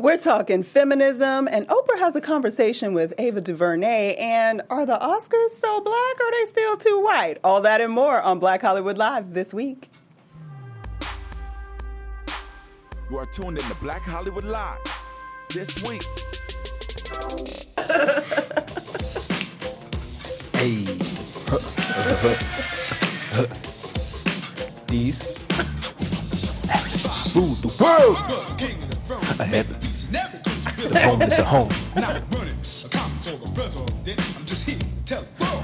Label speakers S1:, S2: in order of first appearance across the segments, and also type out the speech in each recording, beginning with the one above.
S1: We're talking feminism, and Oprah has a conversation with Ava DuVernay. And are the Oscars so black or are they still too white? All that and more on Black Hollywood Lives this week.
S2: You are tuned in to Black Hollywood Live this week.
S3: Hey. These.
S2: Rule the world.
S3: I have it. The home is a home.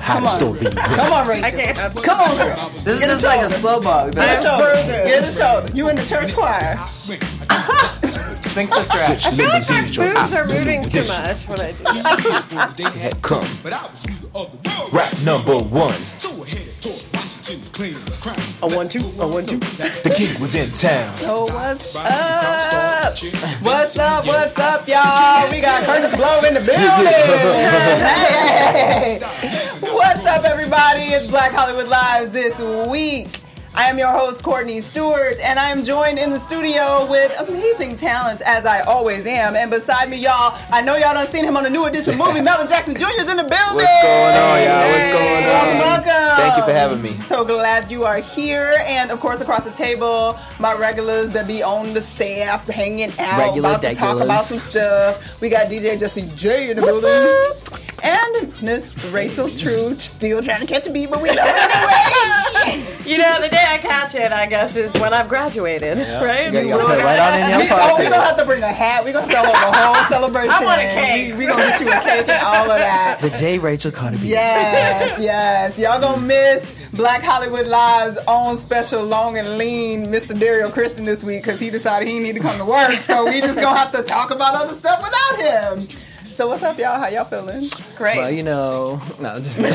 S3: How the story went.
S1: Come on, Rachel.
S4: I can't.
S1: Come on, girl.
S4: This is just like a slow bug.
S1: Get a
S4: That
S1: shoulder. Get a shoulder. You in the church choir.
S4: Big sister act.
S3: Switch limousines, your
S5: Boobs are moving too much when I do that.
S3: Had come. Rap number one.
S5: A one two, a one two.
S3: The king was in town.
S1: Oh, what's up? What's up? What's up, y'all? We got Kurtis Blow in the building. Hey! What's up, everybody? It's Black Hollywood Lives this week. I am your host, Courtney Stewart, and I am joined in the studio with amazing talent, as I always am. And beside me, y'all, I know y'all done seen him on the new edition movie. Melvin Jackson Jr. is in the building.
S3: What's going on, y'all? What's going
S1: Welcome,
S3: on?
S1: welcome.
S3: Thank you for having me.
S1: So glad you are here. And of course, across the table, my regulars that be on the staff hanging out,
S4: Regular
S1: about to talk about some stuff. We got DJ Jesse J in the building. And Miss Rachel True still trying to catch a beat, but we it anyway.
S5: You know, the day I catch it, I guess, is when I've graduated, right?
S3: You
S1: will
S3: put it right on in your
S1: We, oh, we
S3: pocket.
S1: gonna have to bring a hat. We're gonna throw up a whole celebration.
S5: I want a cake.
S1: We, we gonna get you a cake and all of that.
S4: The day Rachel caught a.
S1: Yes, yes. Y'all gonna miss Black Hollywood Live's own special long and lean Mr. Dario Kristen this week because he decided he need to come to work. So we just gonna have to talk about other stuff without him. So what's up, y'all? How y'all feeling?
S5: Great.
S4: Well, you know, no, just well,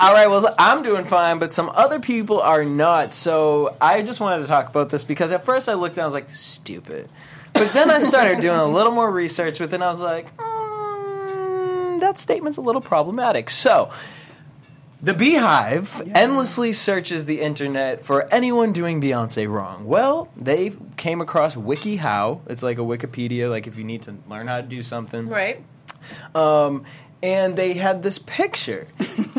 S4: all right. Well, I'm doing fine, but some other people are not. So I just wanted to talk about this because at first I looked down, I was like, stupid. But then I started doing a little more research with it, and I was like, mm, that statement's a little problematic. So. The BeyHive endlessly searches the internet for anyone doing Beyonce wrong. Well, they came across WikiHow. It's like a Wikipedia, like if you need to learn how to do something.
S5: right?
S4: Um, and they had this picture.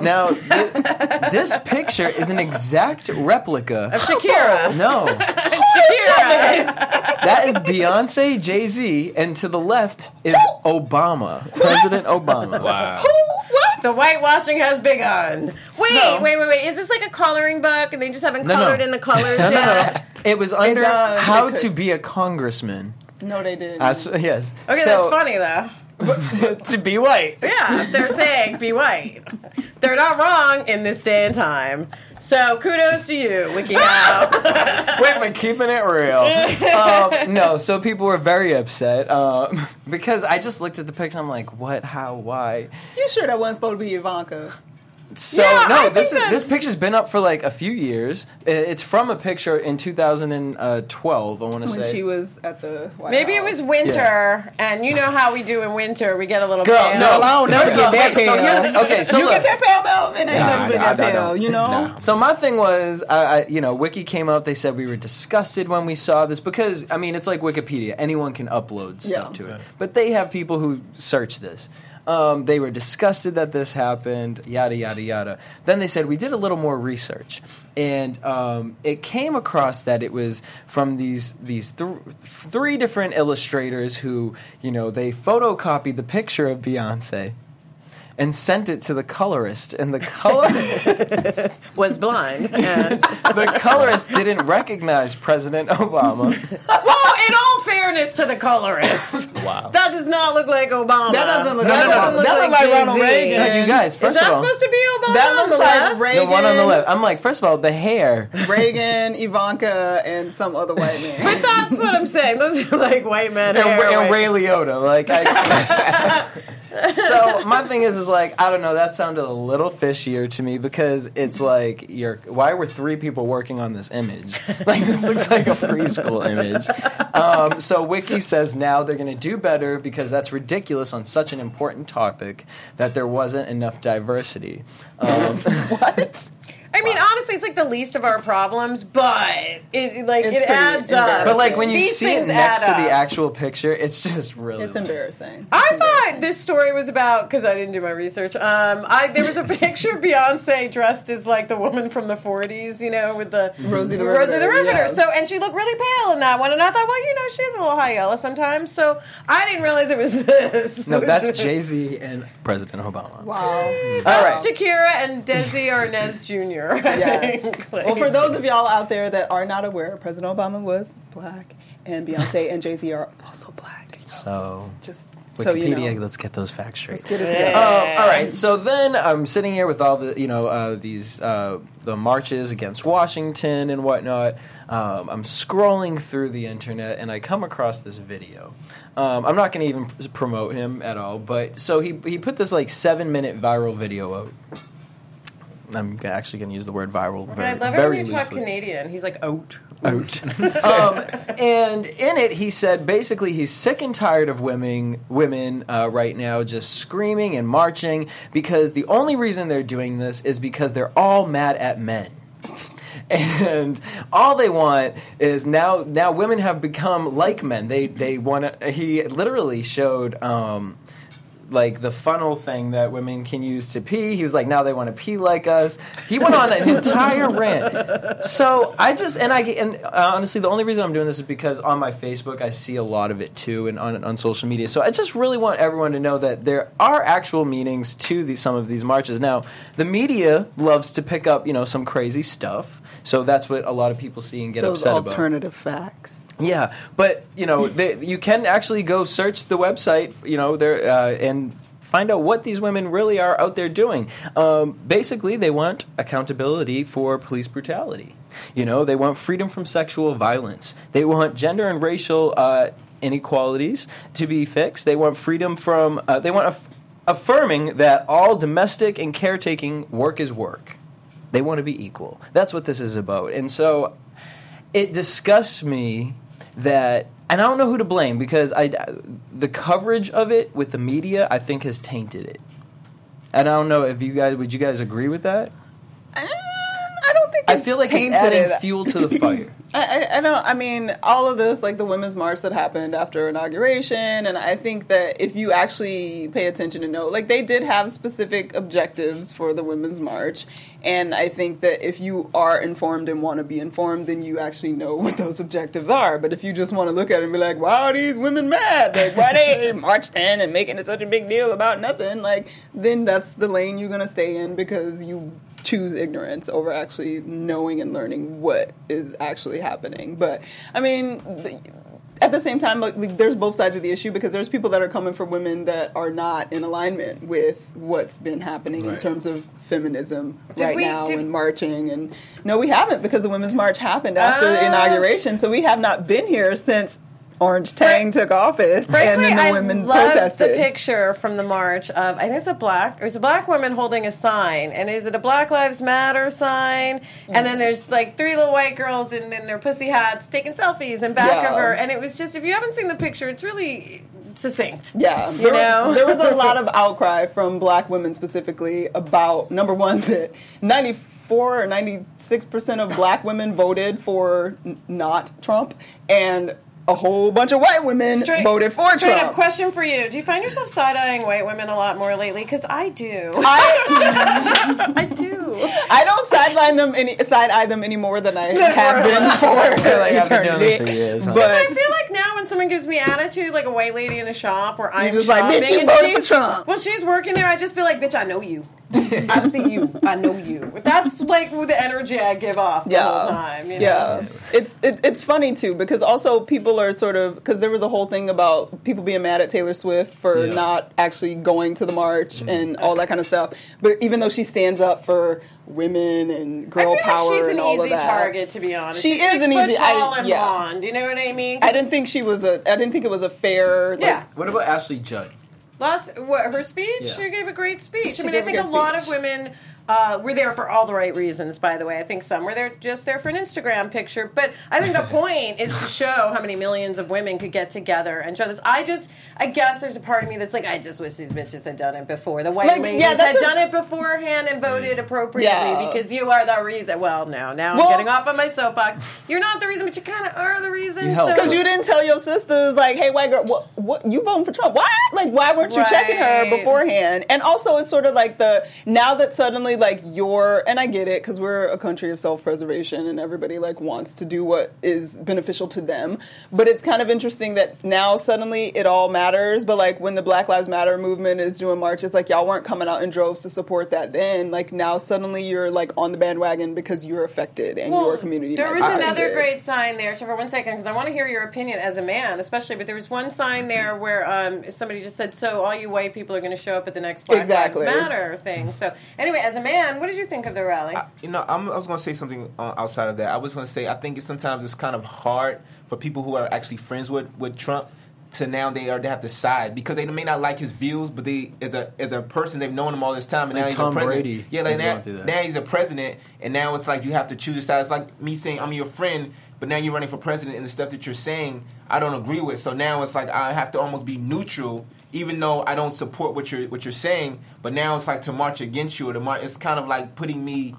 S4: Now, th- this picture is an exact replica.
S5: Of Shakira.
S4: No,
S5: Shakira.
S4: that is Beyonce, Jay Z, and to the left is Obama, President Obama.
S3: Wow.
S5: The whitewashing has begun. Wait,
S4: So-
S5: wait, wait, wait. Is this like a coloring book and they just haven't
S4: No, no.
S5: colored in the colors
S4: No, no, no.
S5: yet?
S4: It was under
S1: does.
S4: how to be a congressman.
S1: No, they didn't.
S4: Uh, so- yes.
S5: Okay,
S4: So-
S5: that's funny though.
S4: to be white.
S5: Yeah, they're saying be white. They're not wrong in this day and time. So kudos to you, WikiHow.
S4: Wait, but keeping it real. um, no, so people were very upset um, because I just looked at the picture. I'm like, what? How? Why?
S1: you sure that wasn't supposed to be Ivanka?
S4: So
S5: Yeah, I
S4: no,
S5: think
S4: this is, this picture's been up for like a few years. It's from a picture in 2012. I want to
S1: When
S4: say.
S1: she was at the White
S5: Maybe it was winter, and you know how we do in winter. We get a little
S4: Girl,
S5: pale.
S4: no,
S1: I don't never
S4: First
S1: get that
S4: wait, so
S1: pale.
S4: here's the- okay, so
S1: you
S4: look.
S1: get that pale, Melvin? Ain't
S3: Nah,
S1: never been
S3: I-
S1: that
S3: I
S1: pale,
S3: don't.
S1: you know?
S3: Nah.
S4: So my thing was, uh, I, you know, Wiki came up. They said we were disgusted when we saw this because, I mean, it's like Wikipedia. Anyone can upload stuff
S1: Yeah.
S4: to it, but they have people who search this. Um, they were disgusted that this happened. Yada yada yada. Then they said we did a little more research, and um, it came across that it was from these these th- three different illustrators who, you know, they photocopied the picture of Beyonce. And sent it to the colorist, and the colorist
S5: was blind. And,
S4: the colorist didn't recognize President Obama.
S5: well, in all fairness to the colorist,
S3: Wow.
S5: that does not look like Obama.
S1: That doesn't look
S4: No,
S1: like
S4: no, no.
S1: Obama. That looks like Ronald Reagan.
S4: No, you guys, first
S5: that
S4: of all,
S5: supposed to be Obama
S1: That
S5: on
S1: looks
S5: the
S1: like
S5: left?
S1: Reagan.
S4: the one on the left. I'm like, first of all, the hair.
S1: Reagan, Ivanka, and some other white man.
S5: But that's what I'm saying. Those are like white men.
S4: And,
S5: hair,
S4: and
S5: white-
S4: Ray Liotta, like, I, so my thing is, is like, I don't know. That sounded a little fishier to me because it's like, you're. Why were three people working on this image? Like, this looks like a preschool image. Um, so Wiki says now they're going to do better because that's ridiculous on such an important topic that there wasn't enough diversity. Um,
S1: what?
S5: I mean, honestly, it's like the least of our problems, but it like
S1: It's
S5: it
S1: pretty
S5: adds up.
S4: But like when you
S5: These
S4: see it
S5: things
S4: next
S5: add
S4: to the
S5: up.
S4: actual picture, it's just really.
S1: It's embarrassing.
S5: I thought this story was about because I didn't do my research. Um, I there was a picture of Beyonce dressed as like the woman from the '40s, you know, with the
S1: Rosie the
S5: Rosie the
S1: Riveter,
S5: Riveter.
S1: yeah.
S5: So and she looked really pale in that one, and I thought, well, you know, she has a little high yellow sometimes. So I didn't realize it was this.
S4: no, that's Jay Z and President Obama.
S1: Wow.
S4: All
S5: That's
S4: right.
S5: Shakira and Desi Arnaz Jr. I
S1: Yes.
S5: think. Like-
S1: well, for those of y'all out there that are not aware, President Obama was black, and Beyonce and Jay Z are also black.
S4: So
S1: Just
S4: Wikipedia,
S1: so you know,
S4: let's get those facts straight.
S1: let's get it together.
S4: Um, all right, so then I'm sitting here with all the you know uh, these uh, the marches against Washington and whatnot. Um, I'm scrolling through the internet and I come across this video. Um, I'm not going to even promote him at all, but so he he put this like seven minute viral video out. I'm actually going to use the word viral
S5: But
S4: very,
S5: I love it
S4: very
S5: when you talk Canadian. He's like out.
S4: out. um, and in it, he said basically he's sick and tired of women women uh, right now just screaming and marching because the only reason they're doing this is because they're all mad at men. And all they want is now. Now women have become like men. They they want to. He literally showed um, like the funnel thing that women can use to pee. He was like, now they want to pee like us. He went on an entire rant. So I just and I and uh, honestly, the only reason I'm doing this is because on my Facebook I see a lot of it too, and on on social media. So I just really want everyone to know that there are actual meanings to these some of these marches. Now, the media loves to pick up you know some crazy stuff. So that's what a lot of people see and get
S1: Those
S4: upset about.
S1: alternative facts.
S4: Yeah, but you know, they, you can actually go search the website, you know, there uh, and find out what these women really are out there doing. Um, basically, they want accountability for police brutality. You know, they want freedom from sexual violence. They want gender and racial uh, inequalities to be fixed. They want freedom from. Uh, they want aff- affirming that all domestic and caretaking work is work. They want to be equal. That's what this is about. And so it disgusts me that and I don't know who to blame because I the coverage of it with the media I think has tainted it. And I don't know if you guys would you guys agree with that?
S1: Don't think
S4: I feel like it's adding
S1: it.
S4: fuel to the fire.
S1: I, I, I don't. I mean, all of this, like the women's march that happened after inauguration, and I think that if you actually pay attention and know, like they did have specific objectives for the women's march, and I think that if you are informed and want to be informed, then you actually know what those objectives are. But if you just want to look at it and be like, "Why are these women mad? Like, why they marching and making it such a big deal about nothing?" Like, then that's the lane you're gonna stay in because you choose ignorance over actually knowing and learning what is actually happening. But I mean, at the same time, like, like, there's both sides of the issue because there's people that are coming for women that are not in alignment with what's been happening in terms of feminism
S5: Did
S1: right
S5: we-
S1: now
S5: did-
S1: and marching. And no, we haven't because the women's march happened after the
S5: Ah.
S1: inauguration, so we have not been here since Orange Tang took office, and then the women I
S5: love
S1: protested.
S5: the picture from the march of I think it's a black it's a black woman holding a sign, and is it a Black Lives Matter sign? And then there's like three little white girls in, in their pussy hats taking selfies in back
S1: Yeah.
S5: of her, and it was just if you haven't seen the picture, it's really succinct.
S1: Yeah,
S5: You
S1: there,
S5: know?
S1: there was a lot of outcry from black women specifically about number one that ninety four or ninety six percent of black women voted for n- not Trump, and a whole bunch of white women voted for
S5: straight
S1: Trump.
S5: up question for you: Do you find yourself side eyeing white women a lot more lately? Because I do.
S1: I
S5: I do.
S1: I don't sideline them any side eye them any more than I
S5: Than
S1: have been for
S4: Like, I've been
S1: eternity.
S4: for years, huh?
S1: But
S5: I feel like now when someone gives me attitude, like a white lady in a shop where I'm
S1: just like, "Bitch, you voted for Trump."
S5: Well, she's working there. I just feel like, bitch, I know you. I see you. I know you. That's like the energy I give off the whole time. You know?
S1: Yeah, it's it, it's funny too because also people are sort of because there was a whole thing about people being mad at Taylor Swift for
S4: Yeah.
S1: not actually going to the march
S5: Mm-hmm.
S1: and all that kind of stuff. But even though she stands up for women and
S5: I
S1: girl
S5: feel
S1: power
S5: like she's
S1: and
S5: an
S1: all
S5: easy
S1: of that,
S5: target, to be honest.
S1: She
S5: she's
S1: is
S5: six
S1: an
S5: foot
S1: easy- I-
S5: tall and
S1: yeah.
S5: blonde. You know what I mean?
S1: I didn't think she was a. I didn't think it was a fair. Like,
S5: Yeah.
S4: What about Ashley Judd?
S5: Lots. What her speech?
S4: Yeah.
S5: She gave a great speech.
S1: She
S5: I mean, I think a
S1: good
S5: lot of women uh, were there for all the right reasons, by the way. I think some were there just there for an Instagram picture. But I think the point is to show how many millions of women could get together and show this. I just, I guess there's a part of me that's like, I just wish these bitches had done it before. The white
S1: Like,
S5: ladies
S1: yeah,
S5: had
S1: a-
S5: done it beforehand and voted appropriately
S1: Yeah.
S5: because you are the reason. Well, no, now
S1: Well-
S5: I'm getting off on my soapbox. You're not the reason, but you kind of are the reason.
S4: Help.
S5: so-
S1: Because you didn't tell your sisters, like, hey, white girl, what, what, you voting for Trump? Why? Like, why weren't you checking her beforehand? And also, it's sort of like the, now that suddenly, like, you're, and I get it, because we're a country of self preservation and everybody, like, wants to do what is beneficial to them. But it's kind of interesting that now suddenly it all matters. But, like, when the Black Lives Matter movement is doing marches, like, y'all weren't coming out in droves to support that then. Like, now suddenly you're, like, on the bandwagon because you're affected and your community.
S5: There was another
S1: affected.
S5: great sign there. So for one second, because I want to hear your opinion as a man, especially. But there was one sign there where um, somebody just said, "So all you white people are going to show up at the next Black
S1: Exactly.
S5: Lives Matter thing." So anyway, as a man, what did you think of the rally?
S6: You know, I'm, I was going to say something uh, outside of that. I was going to say I think it's, sometimes it's kind of hard for people who are actually friends with, with Trump to now they are they have to side because they may not like his views, but they as a as a person they've known him all this time, and
S4: Like
S6: now he's
S4: Tom
S6: a president.
S4: Brady
S6: yeah, like now,
S4: that.
S6: now he's a president, and now it's like you have to choose a side. It's like me saying I'm your friend, but now you're running for president, and the stuff that you're saying I don't agree with. So now it's like I have to almost be neutral. Even though I don't support what you're what you're saying, but now it's like to march against you or to march. It's kind of like putting me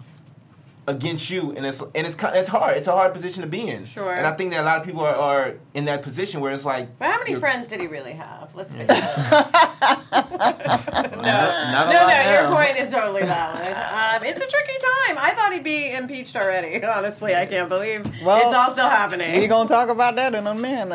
S6: against you, and it's and it's it's hard. It's a hard position to be in.
S5: Sure.
S6: And I think that a lot of people are, are in that position where it's like.
S5: but how many friends did he really have? Let's face it.
S4: Not, not a
S5: No,
S4: lot
S5: no, your point is totally valid. Um, it's a tricky time. I thought he'd be impeached already. Honestly, I can't believe
S1: Well,
S5: it's all still happening.
S1: We're gonna talk about that in a minute.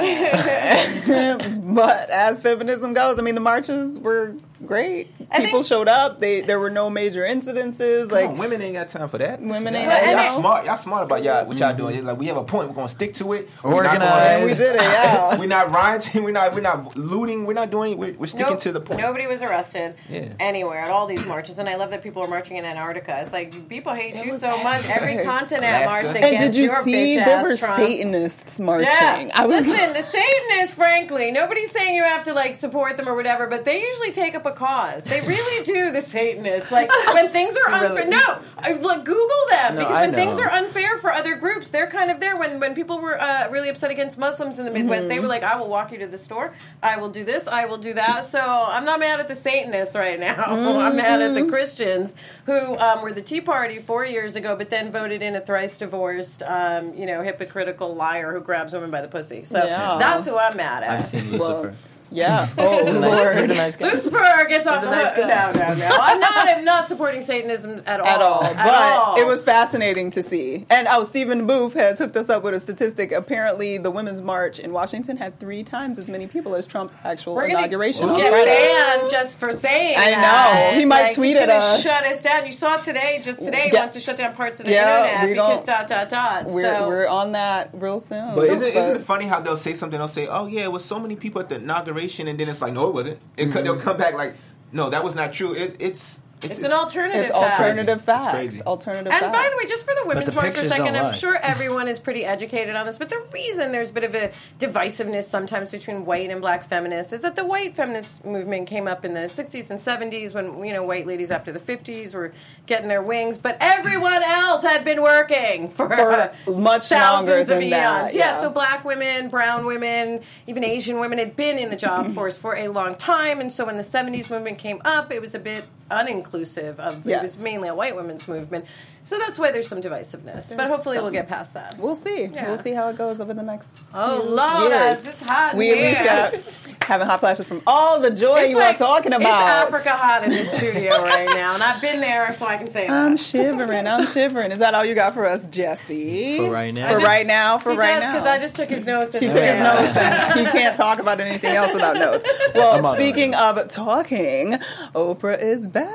S1: but as feminism goes, I mean, the marches were great.
S5: I
S1: People
S5: think-
S1: showed up. They there were no major incidences. Like
S6: on, women ain't got time for that.
S1: Women
S6: y'all,
S1: ain't
S6: y'all smart. Y'all smart about y'all what y'all doing. Mm-hmm. It's like we have a point. We're gonna stick to it. We're not
S4: Organized.
S1: we did it, yeah.
S6: we're not rioting. We're not. We're not looting. We're not doing. We're, we're sticking
S5: Nope.
S6: to the point.
S5: Nobody was arrested
S6: Yeah.
S5: anywhere at all these marches, and I love that people are marching in Antarctica. It's like people hate you
S1: was
S5: so much. Every continent
S6: Alaska.
S5: marched
S6: And
S5: against
S1: and did you see there were
S5: Trump.
S1: Satanists marching?
S5: Yeah.
S1: I was
S5: Listen, the Satanists, frankly, nobody's saying you have to like support them or whatever, but they usually take up a cause. They really do. The Satanists, like when things are unfair.
S4: Really?
S5: No, I, look, Google them
S4: No,
S5: because when things are unfair for other groups, they're kind of there. When when people were uh, really upset against Muslims in the Midwest,
S1: Mm-hmm.
S5: they were like, "I will walk you to the store. I will do this. I will do that." So I'm not mad at the Satanists right now. I'm mad at
S1: Mm-hmm.
S5: the Christians who um, were the Tea Party four years ago, but then voted in a thrice divorced, um, you know, hypocritical liar who grabs women by the pussy. So
S1: Yeah.
S5: that's who I'm mad at.
S4: I've seen
S1: well,
S4: Lucifer.
S1: Yeah. Oh
S4: He's a nice,
S1: lord.
S4: he's a nice guy.
S5: Lucifer gets off
S4: a
S5: the
S4: nice
S5: hook. No, no, no. I'm not. I'm not supporting Satanism at all.
S1: at all.
S5: At
S1: But
S5: all.
S1: it was fascinating to see. And oh, Stephen Booth has hooked us up with a statistic. Apparently, the Women's March in Washington had three times as many people as Trump's actual
S5: We're
S1: inauguration on
S5: get banned just for saying
S1: I know.
S5: that.
S1: He might
S5: Like,
S1: tweet
S5: he's
S1: at us.
S5: Shut us down. You saw today, just today, he
S1: Yeah.
S5: wants to shut down parts of the
S1: Yeah,
S5: internet
S1: we
S5: because
S1: gon-
S5: dot dot dot.
S1: We're,
S5: so
S1: we're on that real soon.
S6: But isn't, isn't it funny how they'll say something? They'll say, "Oh yeah, it was so many people at the inauguration," and then it's like, "No, it wasn't." It,
S1: Mm-hmm.
S6: They'll come back like, "No, that was not true." It, it's,
S5: it's an alternative.
S1: it's
S5: fact.
S1: alternative
S6: It's
S1: facts.
S6: crazy.
S1: Alternative
S5: And
S1: facts.
S5: by the way, just for the women's
S4: the
S5: march for a second, I'm
S4: lie.
S5: sure everyone is pretty educated on this, but the reason there's a bit of a divisiveness sometimes between white and black feminists is that the white feminist movement came up in the 60s and 70s when, you know, white ladies after the 50s were getting their wings, but everyone else had been working for,
S1: For much
S5: thousands
S1: longer
S5: of
S1: than
S5: eons.
S1: that,
S5: Yeah,
S1: yeah.
S5: so black women, brown women, even Asian women had been in the job force for a long time, and so when the 70s movement came up, it was a bit uninclusive of it was mainly a white women's movement. So that's why there's some divisiveness. but
S1: There's
S5: hopefully we'll get past that.
S1: We'll see.
S5: Yeah.
S1: We'll see how it goes over the next.
S5: Oh
S1: few
S5: Lord, us, it's hot
S1: We at least got having hot flashes from all the joy
S5: It's
S1: you
S5: like-
S1: are talking about.
S5: It's Africa hot in this studio right now, and I've been there, so I can say that.
S1: I'm shivering. I'm shivering. Is that all you got for us, Jesse?
S4: For right now.
S1: For
S5: just-
S1: right now. For
S5: he
S1: right
S5: does
S1: now.
S5: because I just took his notes.
S1: She took his notes and he can't talk about anything else without notes. Well,
S4: I'm on it.
S1: speaking of talking, Oprah is back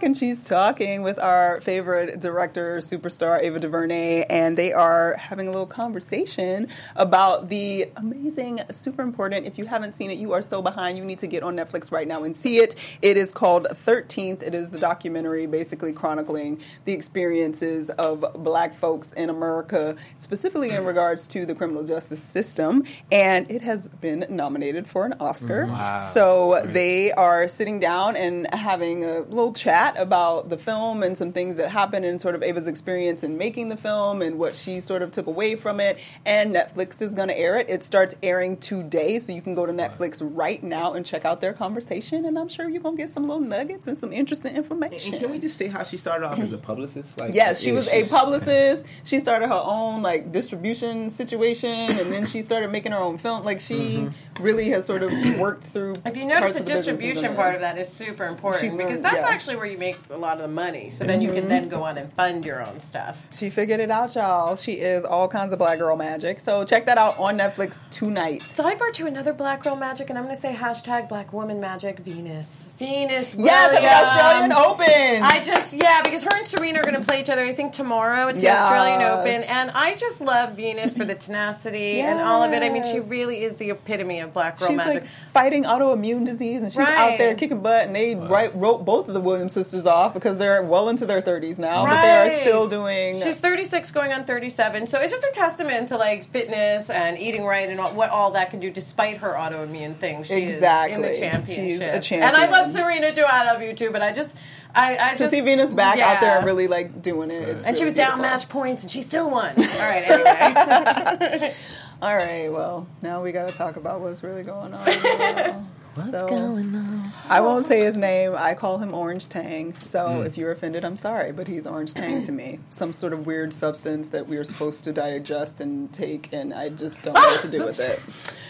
S1: and she's talking with our favorite director, superstar Ava DuVernay, and they are having a little conversation about the amazing, super important. If you haven't seen it, you are so behind. You need to get on Netflix right now and see it. It is called 13th. It is the documentary basically chronicling the experiences of black folks in America, specifically in regards to the criminal justice system. And it has been nominated for an Oscar. Mm-hmm. So they are sitting down and having a little chat chat about the film and some things that happened and sort of Ava's experience in making the film and what she sort of took away from it. And Netflix is going to air it. It starts airing today, so you can go to Netflix right now and check out their conversation. And I'm sure you're going to get some little nuggets and some interesting information.
S6: And can we just say how she started off as a publicist? Like,
S1: Yes, she was a publicist. She started her own like distribution situation, and then she started making her own film. Like she
S6: Mm-hmm.
S1: really has sort of worked through.
S5: If you notice,
S1: parts
S5: the
S1: of business and
S5: distribution part of that is super important
S1: She
S5: because that's
S1: yeah.
S5: actually where you make a lot of the money. So then you can then go on and fund your own stuff.
S1: She figured it out, y'all. She is all kinds of black girl magic. So check that out on Netflix tonight.
S5: Sidebar to another black girl magic, and I'm going to say hashtag black woman magic Venus. Venus.
S1: Yes, at the
S5: Williams.
S1: Australian Open.
S5: I just yeah, because her and Serena are going to play each other. I think tomorrow it's
S1: Yes.
S5: the Australian Open, and I just love Venus for the tenacity and all of it. I mean, she really is the epitome of black girl
S1: She's
S5: magic.
S1: like fighting autoimmune disease, and she's out there kicking butt. And they right, wrote both of the Williams sisters off because they're well into their thirties now, but they are still doing.
S5: She's 36 going on 37. So it's just a testament to like fitness and eating right and all, what all that can do despite her autoimmune thing. She
S1: Exactly.
S5: is in the
S1: She's a champion.
S5: And I love Serena too. I love you too, but I just I, I
S1: to
S5: just
S1: see Venus back
S5: yeah.
S1: out there and really like doing it. It's
S5: and she
S1: really
S5: was down match points and she still won. All right, anyway.
S1: All right, well, now we got to talk about what's really going on. what's going on? I won't say his name. I call him Orange Tang. So hmm. if you're offended, I'm sorry, but he's Orange Tang to me. Some sort of weird substance that we are supposed to digest and take, and I just don't know what to do with it.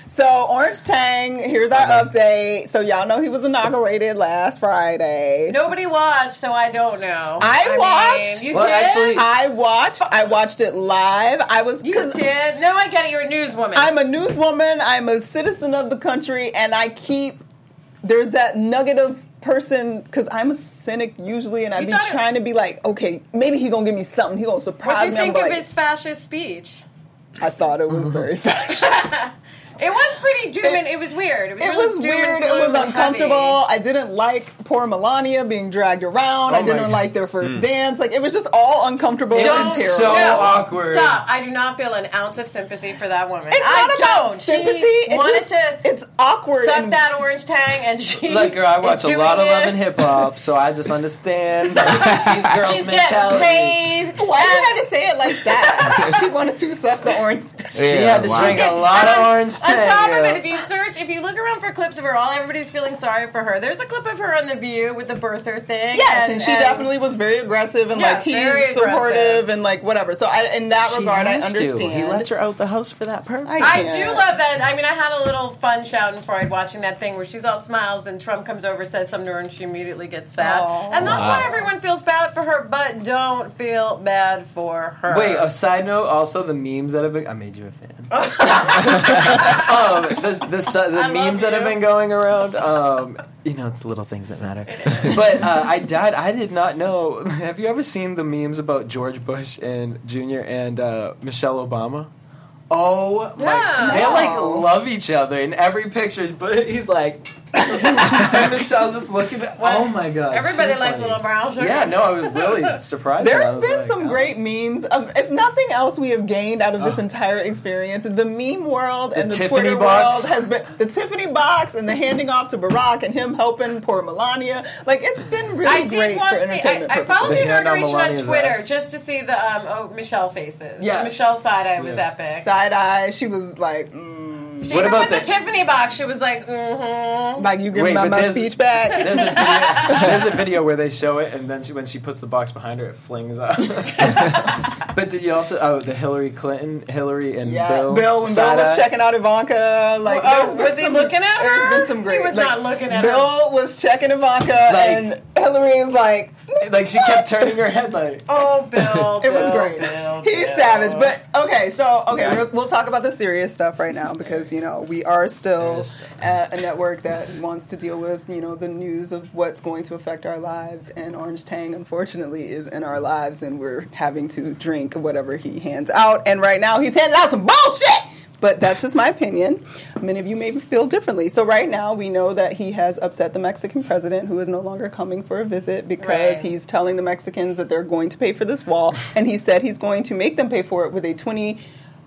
S1: So Orange Tang, here's our uh-huh. update. So y'all know he was inaugurated last Friday.
S5: Nobody watched, so I don't know.
S1: I
S5: mean,
S1: watched.
S5: you
S4: Well,
S5: did?
S4: actually-
S1: I watched. I watched it live. I was.
S5: you
S1: 'cause
S5: did. No, I get it. You're a newswoman.
S1: I'm a newswoman. I'm a citizen of the country, and I keep there's that nugget of person because I'm a cynic usually, and I'd
S5: You
S1: be
S5: thought it-
S1: trying to be like, okay, maybe he gonna give me something. He gonna surprise me.
S5: what do you
S1: me. I'm
S5: think of
S1: like,
S5: his fascist speech?
S1: I thought it was uh-huh. very fashion.
S5: It was pretty doom and it was weird. It was,
S1: It
S5: really
S1: was weird. It was uncomfortable.
S5: heavy.
S1: I didn't like poor Melania being dragged around. Oh I
S6: Oh my
S1: didn't
S6: God.
S1: like their first hmm. dance. Like it was just all uncomfortable.
S4: It was
S1: terrible.
S4: so
S5: No,
S4: awkward.
S5: Stop! I do not feel an ounce of sympathy for that woman.
S1: It's
S5: I
S1: not about
S5: don't.
S1: sympathy.
S5: She
S1: It
S5: wanted
S1: just-
S5: to
S1: it's awkward.
S5: suck
S1: and-
S5: that orange tang, and she.
S4: Look, girl, I
S5: is
S4: watch a
S5: doing
S4: lot of love and hip hop, so I just understand these girls'
S5: She's
S4: mentality.
S5: getting paid.
S1: Why you uh, had to say it like that? she wanted to suck the orange.
S4: She
S6: Yeah,
S4: had to
S6: wow.
S4: drink a lot of
S5: And on-
S4: orange
S5: On
S4: tang.
S5: top of it, if you search, if you look around for clips of her, all everybody's feeling sorry for her. There's a clip of her on the View with the birther thing.
S1: Yes, and, she definitely was very aggressive and
S5: Yeah,
S1: like he's
S5: very aggressive.
S1: supportive and like whatever. So I, in that
S4: She
S1: regard, I
S4: has to.
S1: understand.
S4: He lets her out the house for that purpose.
S5: I
S1: can't.
S5: do love that. I mean, I had a little fun Schadenfreude watching that thing where she's all smiles and Trump comes over, says something to her, and she immediately gets sad.
S1: Aw.
S5: and that's why everyone feels bad for her, but don't feel bad for her.
S4: Wait, a side note. Also, the memes that have been. I made you a fan. um, the the, su- the memes that have been going around. Um, you know, it's the little things that matter. But uh, I died. I did not know. Have you ever seen the memes about George Bush and Jr. and uh, Michelle Obama? Oh my!
S5: Yeah.
S4: They like love each other in every picture. But he's like, and Michelle's just looking at.
S5: Well,
S4: oh my god!
S5: Everybody
S4: so
S5: likes
S4: funny.
S5: little brown sugar.
S4: Yeah, no, I was really surprised.
S1: There have been
S4: like,
S1: some
S4: oh.
S1: great memes. Of, if nothing else, we have gained out of this entire experience. The meme world and the,
S4: Tiffany
S1: Twitter
S4: box.
S1: world has been the Tiffany box and the handing off to Barack and him helping poor Melania. Like it's been really
S5: I
S1: great
S5: did
S1: for
S5: watch the.
S1: entertainment
S5: I, I followed the
S4: They hand out
S5: inauguration on
S4: Melania's
S5: Twitter
S4: ass.
S5: just to see the um, oh Michelle faces.
S1: Yes.
S5: The Michelle side eye was epic.
S1: Side eye. She was like, mm,
S5: She,
S4: What
S5: even
S4: about
S5: with the,
S4: the-
S5: Tiffany box, she was like, mm-hmm.
S1: like you give
S4: Wait,
S1: me my, my speech back.
S4: There's a video. There's a video where they show it, and then she, when she puts the box behind her, it flings out. but did you also? Oh, the Hillary Clinton, Hillary and
S1: Yeah,
S4: Bill.
S1: Bill, when Bill was checking out Ivanka, like
S5: Oh,
S1: there's
S5: was he
S1: some-
S5: looking at
S1: There's
S5: her?
S1: been some great.
S5: He was
S1: like,
S5: not looking at
S1: Bill
S5: her.
S1: was checking Ivanka,
S4: Like-
S1: and Hillary is like,
S4: like she kept turning her head, like.
S5: Oh, Bill.
S1: It was
S5: Bill,
S1: great.
S5: Bill,
S1: He's
S5: Bill.
S1: savage, but okay. So okay,
S4: Yeah.
S1: we'll, we'll talk about the serious stuff right now because you know we are still
S4: Serious stuff.
S1: a, a network that wants to deal with you know the news of what's going to affect our lives, and Orange Tang unfortunately is in our lives, and we're having to drink whatever he hands out. And right now he's handing out some bullshit. But that's just my opinion. Many of you may feel differently. So right now we know that he has upset the Mexican president, who is no longer coming for a visit because
S5: Right.
S1: he's telling the Mexicans that they're going to pay for this wall, and he said he's going to make them pay for it with a twenty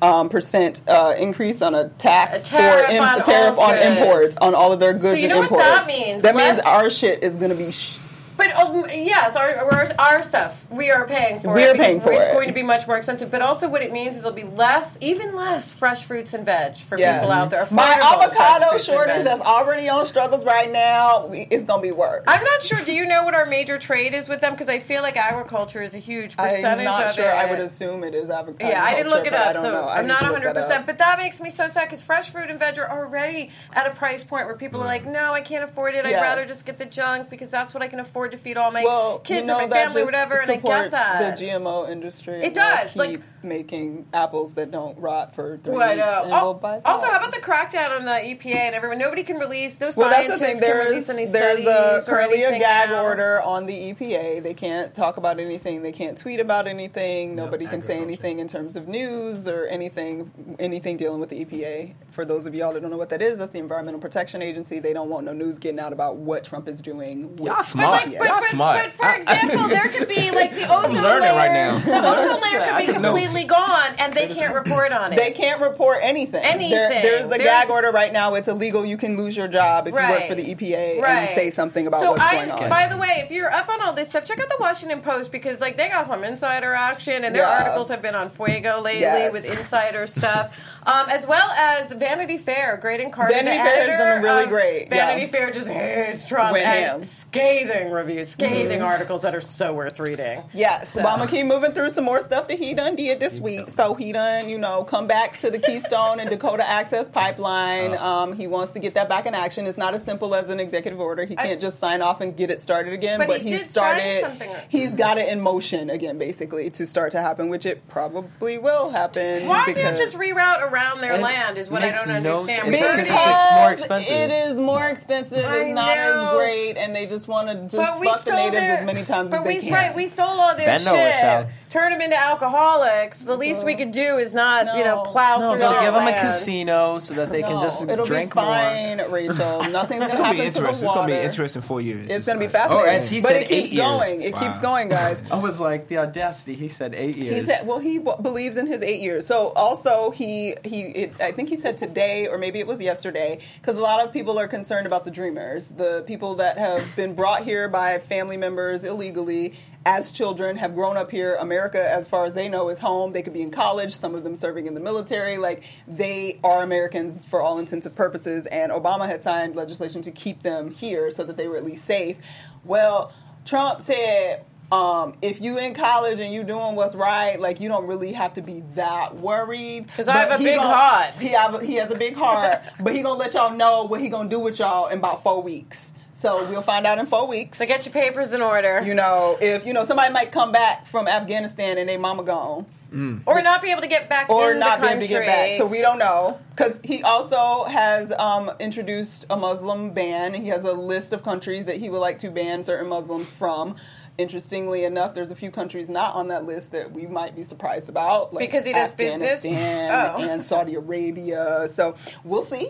S1: um, percent uh, increase on a tax
S5: A tariff
S1: for im-
S5: on
S1: a tariff on
S5: goods.
S1: imports on all of their goods so
S5: you
S1: and
S5: know what
S1: imports.
S5: that means?
S1: That means our shit is going to be sh-
S5: But um, yes, our, our our stuff we are paying for.
S1: We're paying for
S5: It's
S1: it.
S5: going to be much more expensive. But also, what it means is there'll be less, even less, fresh fruits and veg for
S1: Yes.
S5: people out there.
S1: My avocado shortage that's already on struggles right now, we- it's gonna be worse.
S5: I'm not sure. Do you know what our major trade is with them? Because I feel like agriculture is a huge percentage
S1: I'm not
S5: of
S1: sure.
S5: it.
S1: I would assume it is avocado.
S5: Yeah, I didn't look it up,
S1: don't
S5: so I'm not 100. percent. But that makes me so sad because fresh fruit and veg are already at a price point where people are like, "No, I can't afford it. I'd rather just get the junk because that's what I can afford to feed all my
S1: well,
S5: kids
S1: you know,
S5: or my
S1: that
S5: family, or whatever." And I get that.
S1: The GMO industry.
S5: It
S1: and they'll
S5: does, like-
S1: keep making apples that don't rot for three
S5: What,
S1: weeks.
S5: uh,
S1: and we'll buy that.
S5: also, how about the crackdown on the EPA and everyone? Nobody can release. No
S1: Well,
S5: scientists
S1: the
S5: can
S1: There's
S5: release any
S1: there's
S5: studies
S1: a, currently a
S5: anything
S1: gag
S5: now.
S1: order on the EPA. They can't talk about anything. They can't tweet about anything. Nobody can say anything in terms of news or anything anything dealing with the EPA. For those of y'all that don't know what that is, that's the Environmental Protection Agency. They don't want no news getting out about what Trump is doing. With
S6: Y'all
S5: But,
S6: smart.
S5: like,
S1: Yeah.
S5: but, but,
S6: smart.
S5: but for example, there could be like the ozone layer.
S6: right now.
S5: The ozone layer could be
S6: took notes.
S5: completely gone, and they can't report on it.
S1: They can't report anything.
S5: Anything.
S1: There- there's a
S5: There's-
S1: gag order right now. It's illegal. You can lose your job if you work for the EPA
S5: Right.
S1: and say something about
S5: so
S1: what's
S5: I,
S1: going on.
S5: By the way, if you're up on all this stuff, check out the Washington Post because like they got some insider action, and their
S1: Yeah.
S5: articles have been on Fuego lately
S1: Yes.
S5: with insider stuff. Um, as well as Vanity Fair, great and Carter,
S1: Vanity
S5: the
S1: Fair has been really
S5: of
S1: great,
S5: Vanity
S1: yeah.
S5: Fair just hates Trump
S1: Went
S5: and
S1: ham.
S5: Scathing reviews, scathing articles that are so worth reading.
S1: Yes,
S5: So-
S1: well, keep moving through some more stuff that he done did this week. So he done, you know, come back to the Keystone and Dakota Access Pipeline.
S5: Uh.
S1: Um, he wants to get that back in action. It's not as simple as an executive order. He can't just sign off and get it started again.
S5: But
S1: But,
S5: he
S1: he,
S5: did
S1: started.
S5: something.
S1: He's got it in motion again, basically, to start to happen, which it probably will happen.
S5: Why can't just reroute around their
S4: It
S5: land? Is what I don't
S4: no
S5: understand.
S4: sense.
S5: We
S4: It's because it's more expensive.
S1: It is more expensive.
S5: I
S1: It's not
S5: know.
S1: as great, and they just want to just fuck the natives
S5: their,
S1: as many times
S5: but
S1: as they
S5: we,
S1: can.
S5: Right, we stole all their
S4: Ben
S5: shit.
S4: How.
S5: Turn them into alcoholics. The least we could do is not, you know, plow
S4: No,
S5: through
S4: they'll
S5: their
S4: give them a
S5: land.
S4: casino so that they can
S1: No,
S4: just
S1: it'll
S4: drink
S1: be
S4: more.
S1: fine, Rachel. Nothing's
S6: It's
S1: gonna
S6: gonna be
S1: happen to the
S6: interesting. It's gonna
S1: water.
S6: be interesting four years.
S1: It's gonna be fascinating.
S4: Oh, as he
S1: but
S4: said,
S1: it keeps
S4: eight years.
S1: going. It
S6: Wow.
S1: keeps going, guys.
S4: I was like, the audacity. He said eight years.
S1: He said, "Well, he w- believes in his eight years." So, also, he he, it, I think he said today, or maybe it was yesterday, because a lot of people are concerned about the Dreamers, the people that have been brought here by family members illegally as children, have grown up here. America, as far as they know, is home. They could be in college. Some of them serving in the military. Like they are Americans for all intents and purposes. And Obama had signed legislation to keep them here so that they were at least safe. Well, Trump said um, if you in college and you doing what's right, like you don't really have to be that worried.
S5: 'Cause I have a big
S1: gon-
S5: heart.
S1: He have a, he has a big heart, but he gonna let y'all know what he gonna do with y'all in about four weeks. So we'll find out in four weeks.
S5: So get your papers in order,
S1: you know, if you know somebody might come back from Afghanistan and they mama gone,
S5: or not be able to get back
S1: or
S5: in
S1: not
S5: the
S1: be able to get back. So we don't know because he also has um, introduced a Muslim ban. He has a list of countries that he would like to ban certain Muslims from. Interestingly enough, there's a few countries not on that list that we might be surprised about, like
S5: Because he does business?
S1: Afghanistan
S5: Oh.
S1: and Saudi Arabia. So we'll see.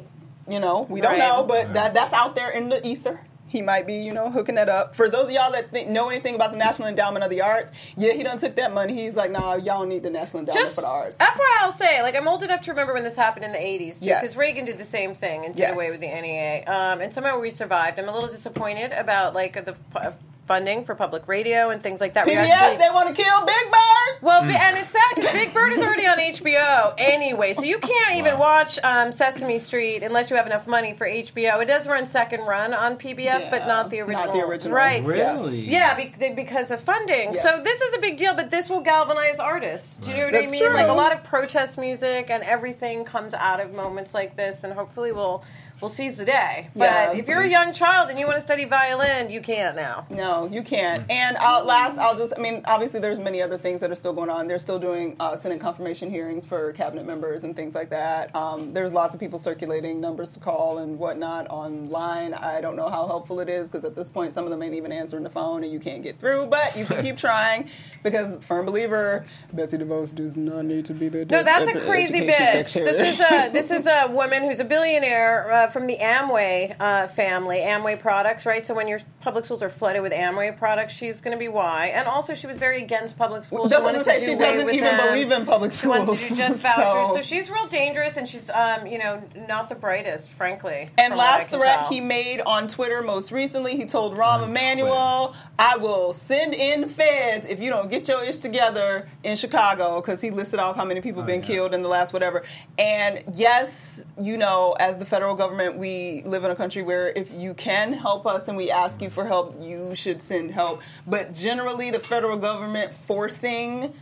S1: You know, we don't
S5: Right.
S1: know, but that that's out there in the ether. He might be, you know, hooking that up. For those of y'all that think, know anything about the National Endowment of the Arts, yeah, he done took that money. He's like, nah, y'all need the National Endowment
S5: Just
S1: for the Arts.
S5: FYI, I'll say, like, I'm old enough to remember when this happened in the 80s, too,
S1: Yes.
S5: because Reagan did the same thing and did
S1: Yes.
S5: away with the NEA. Um, and somehow we survived. I'm a little disappointed about, like, the f- funding for public radio and things like that. We
S1: PBS,
S5: actually-
S1: they want to kill Big Bird.
S5: Well, bi- and it's sad because Big Bird is already on HBO anyway, so you can't even watch um, Sesame Street unless you have enough money for HBO. It does run second run on PBS, but not the original.
S1: Not the original.
S5: right?
S4: Really?
S5: Yeah, be- because of funding.
S1: Yes.
S5: So this is a big deal, but this will galvanize artists. Do you know what I mean?
S1: true.
S5: Like a lot of protest music and everything comes out of moments like this, and hopefully we'll we'll seize the day. But
S1: Yeah,
S5: if you're a young child and you want to study violin, you can't now.
S1: No, you can't. And I'll, last, I'll just, I mean, obviously there's many other things that are still going on. They're still doing uh, Senate confirmation hearings for cabinet members and things like that. Um, there's lots of people circulating numbers to call and whatnot online. I don't know how helpful it is because at this point some of them ain't even answering the phone and you can't get through. But you can keep trying because, firm believer, Betsy DeVos does not need to be the
S5: No, that's a crazy bitch.
S1: secretary.
S5: This is a this is a woman who's a billionaire, uh, uh, from the Amway uh, family, Amway products, right? So when your public schools are flooded with Amway products, she's going to be why. And also, she was very against public schools.
S1: That's
S5: She
S1: what
S5: wanted
S1: I say.
S5: to
S1: She
S5: do away
S1: doesn't even
S5: them.
S1: believe in public
S5: She wants
S1: schools.
S5: to do just vouchers.
S1: So-
S5: So, she's real dangerous, and she's, um, you know, not the brightest, frankly.
S1: And
S5: from what I
S1: last threat
S5: tell.
S1: he made on Twitter most recently, he told Rahm Emanuel, I will send in feds if you don't get your ish together in Chicago, because he listed off how many people
S5: Oh,
S1: been killed in the last whatever. And yes, you know, as the federal government, we live in a country where if you can help us and we ask you for help, you should send help. But generally, the federal government forcing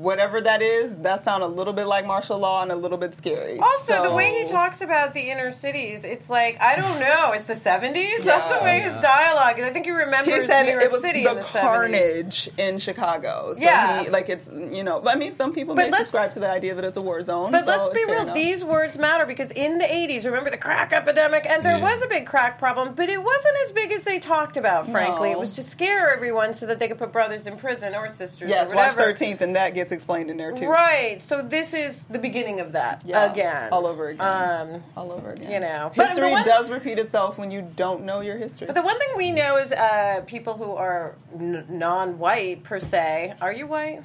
S1: whatever that is, that sounds a little bit like martial law and a little bit scary.
S5: Also, the way he talks about the inner cities, it's like I don't know. It's the seventies. That's the
S1: Yeah.
S5: way his dialogue. is. I think he remembers
S1: He said
S5: New York
S1: it was
S5: City
S1: the
S5: in the 70s.
S1: carnage in Chicago. So
S5: Yeah.
S1: he, like it's you know, I mean, some people
S5: But
S1: may subscribe to the idea that it's a war zone.
S5: But
S1: so
S5: let's be real.
S1: enough.
S5: These words matter because in the '80s, remember the crack epidemic, and there
S3: Yeah.
S5: was a big crack problem, but it wasn't as big as they talked about. Frankly,
S1: No.
S5: it was to scare everyone so that they could put brothers in prison or sisters.
S1: yes,
S5: or
S1: watch. Thirteenth, and that gets explained in there too.
S5: Right. So this is the beginning of that
S1: Yeah,
S5: again,
S1: all over again.
S5: Um,
S1: All over again.
S5: you know.
S1: History
S5: one-
S1: does repeat itself when you don't know your history.
S5: But the one thing we know is uh, people who are n- non-white per se. Are you white?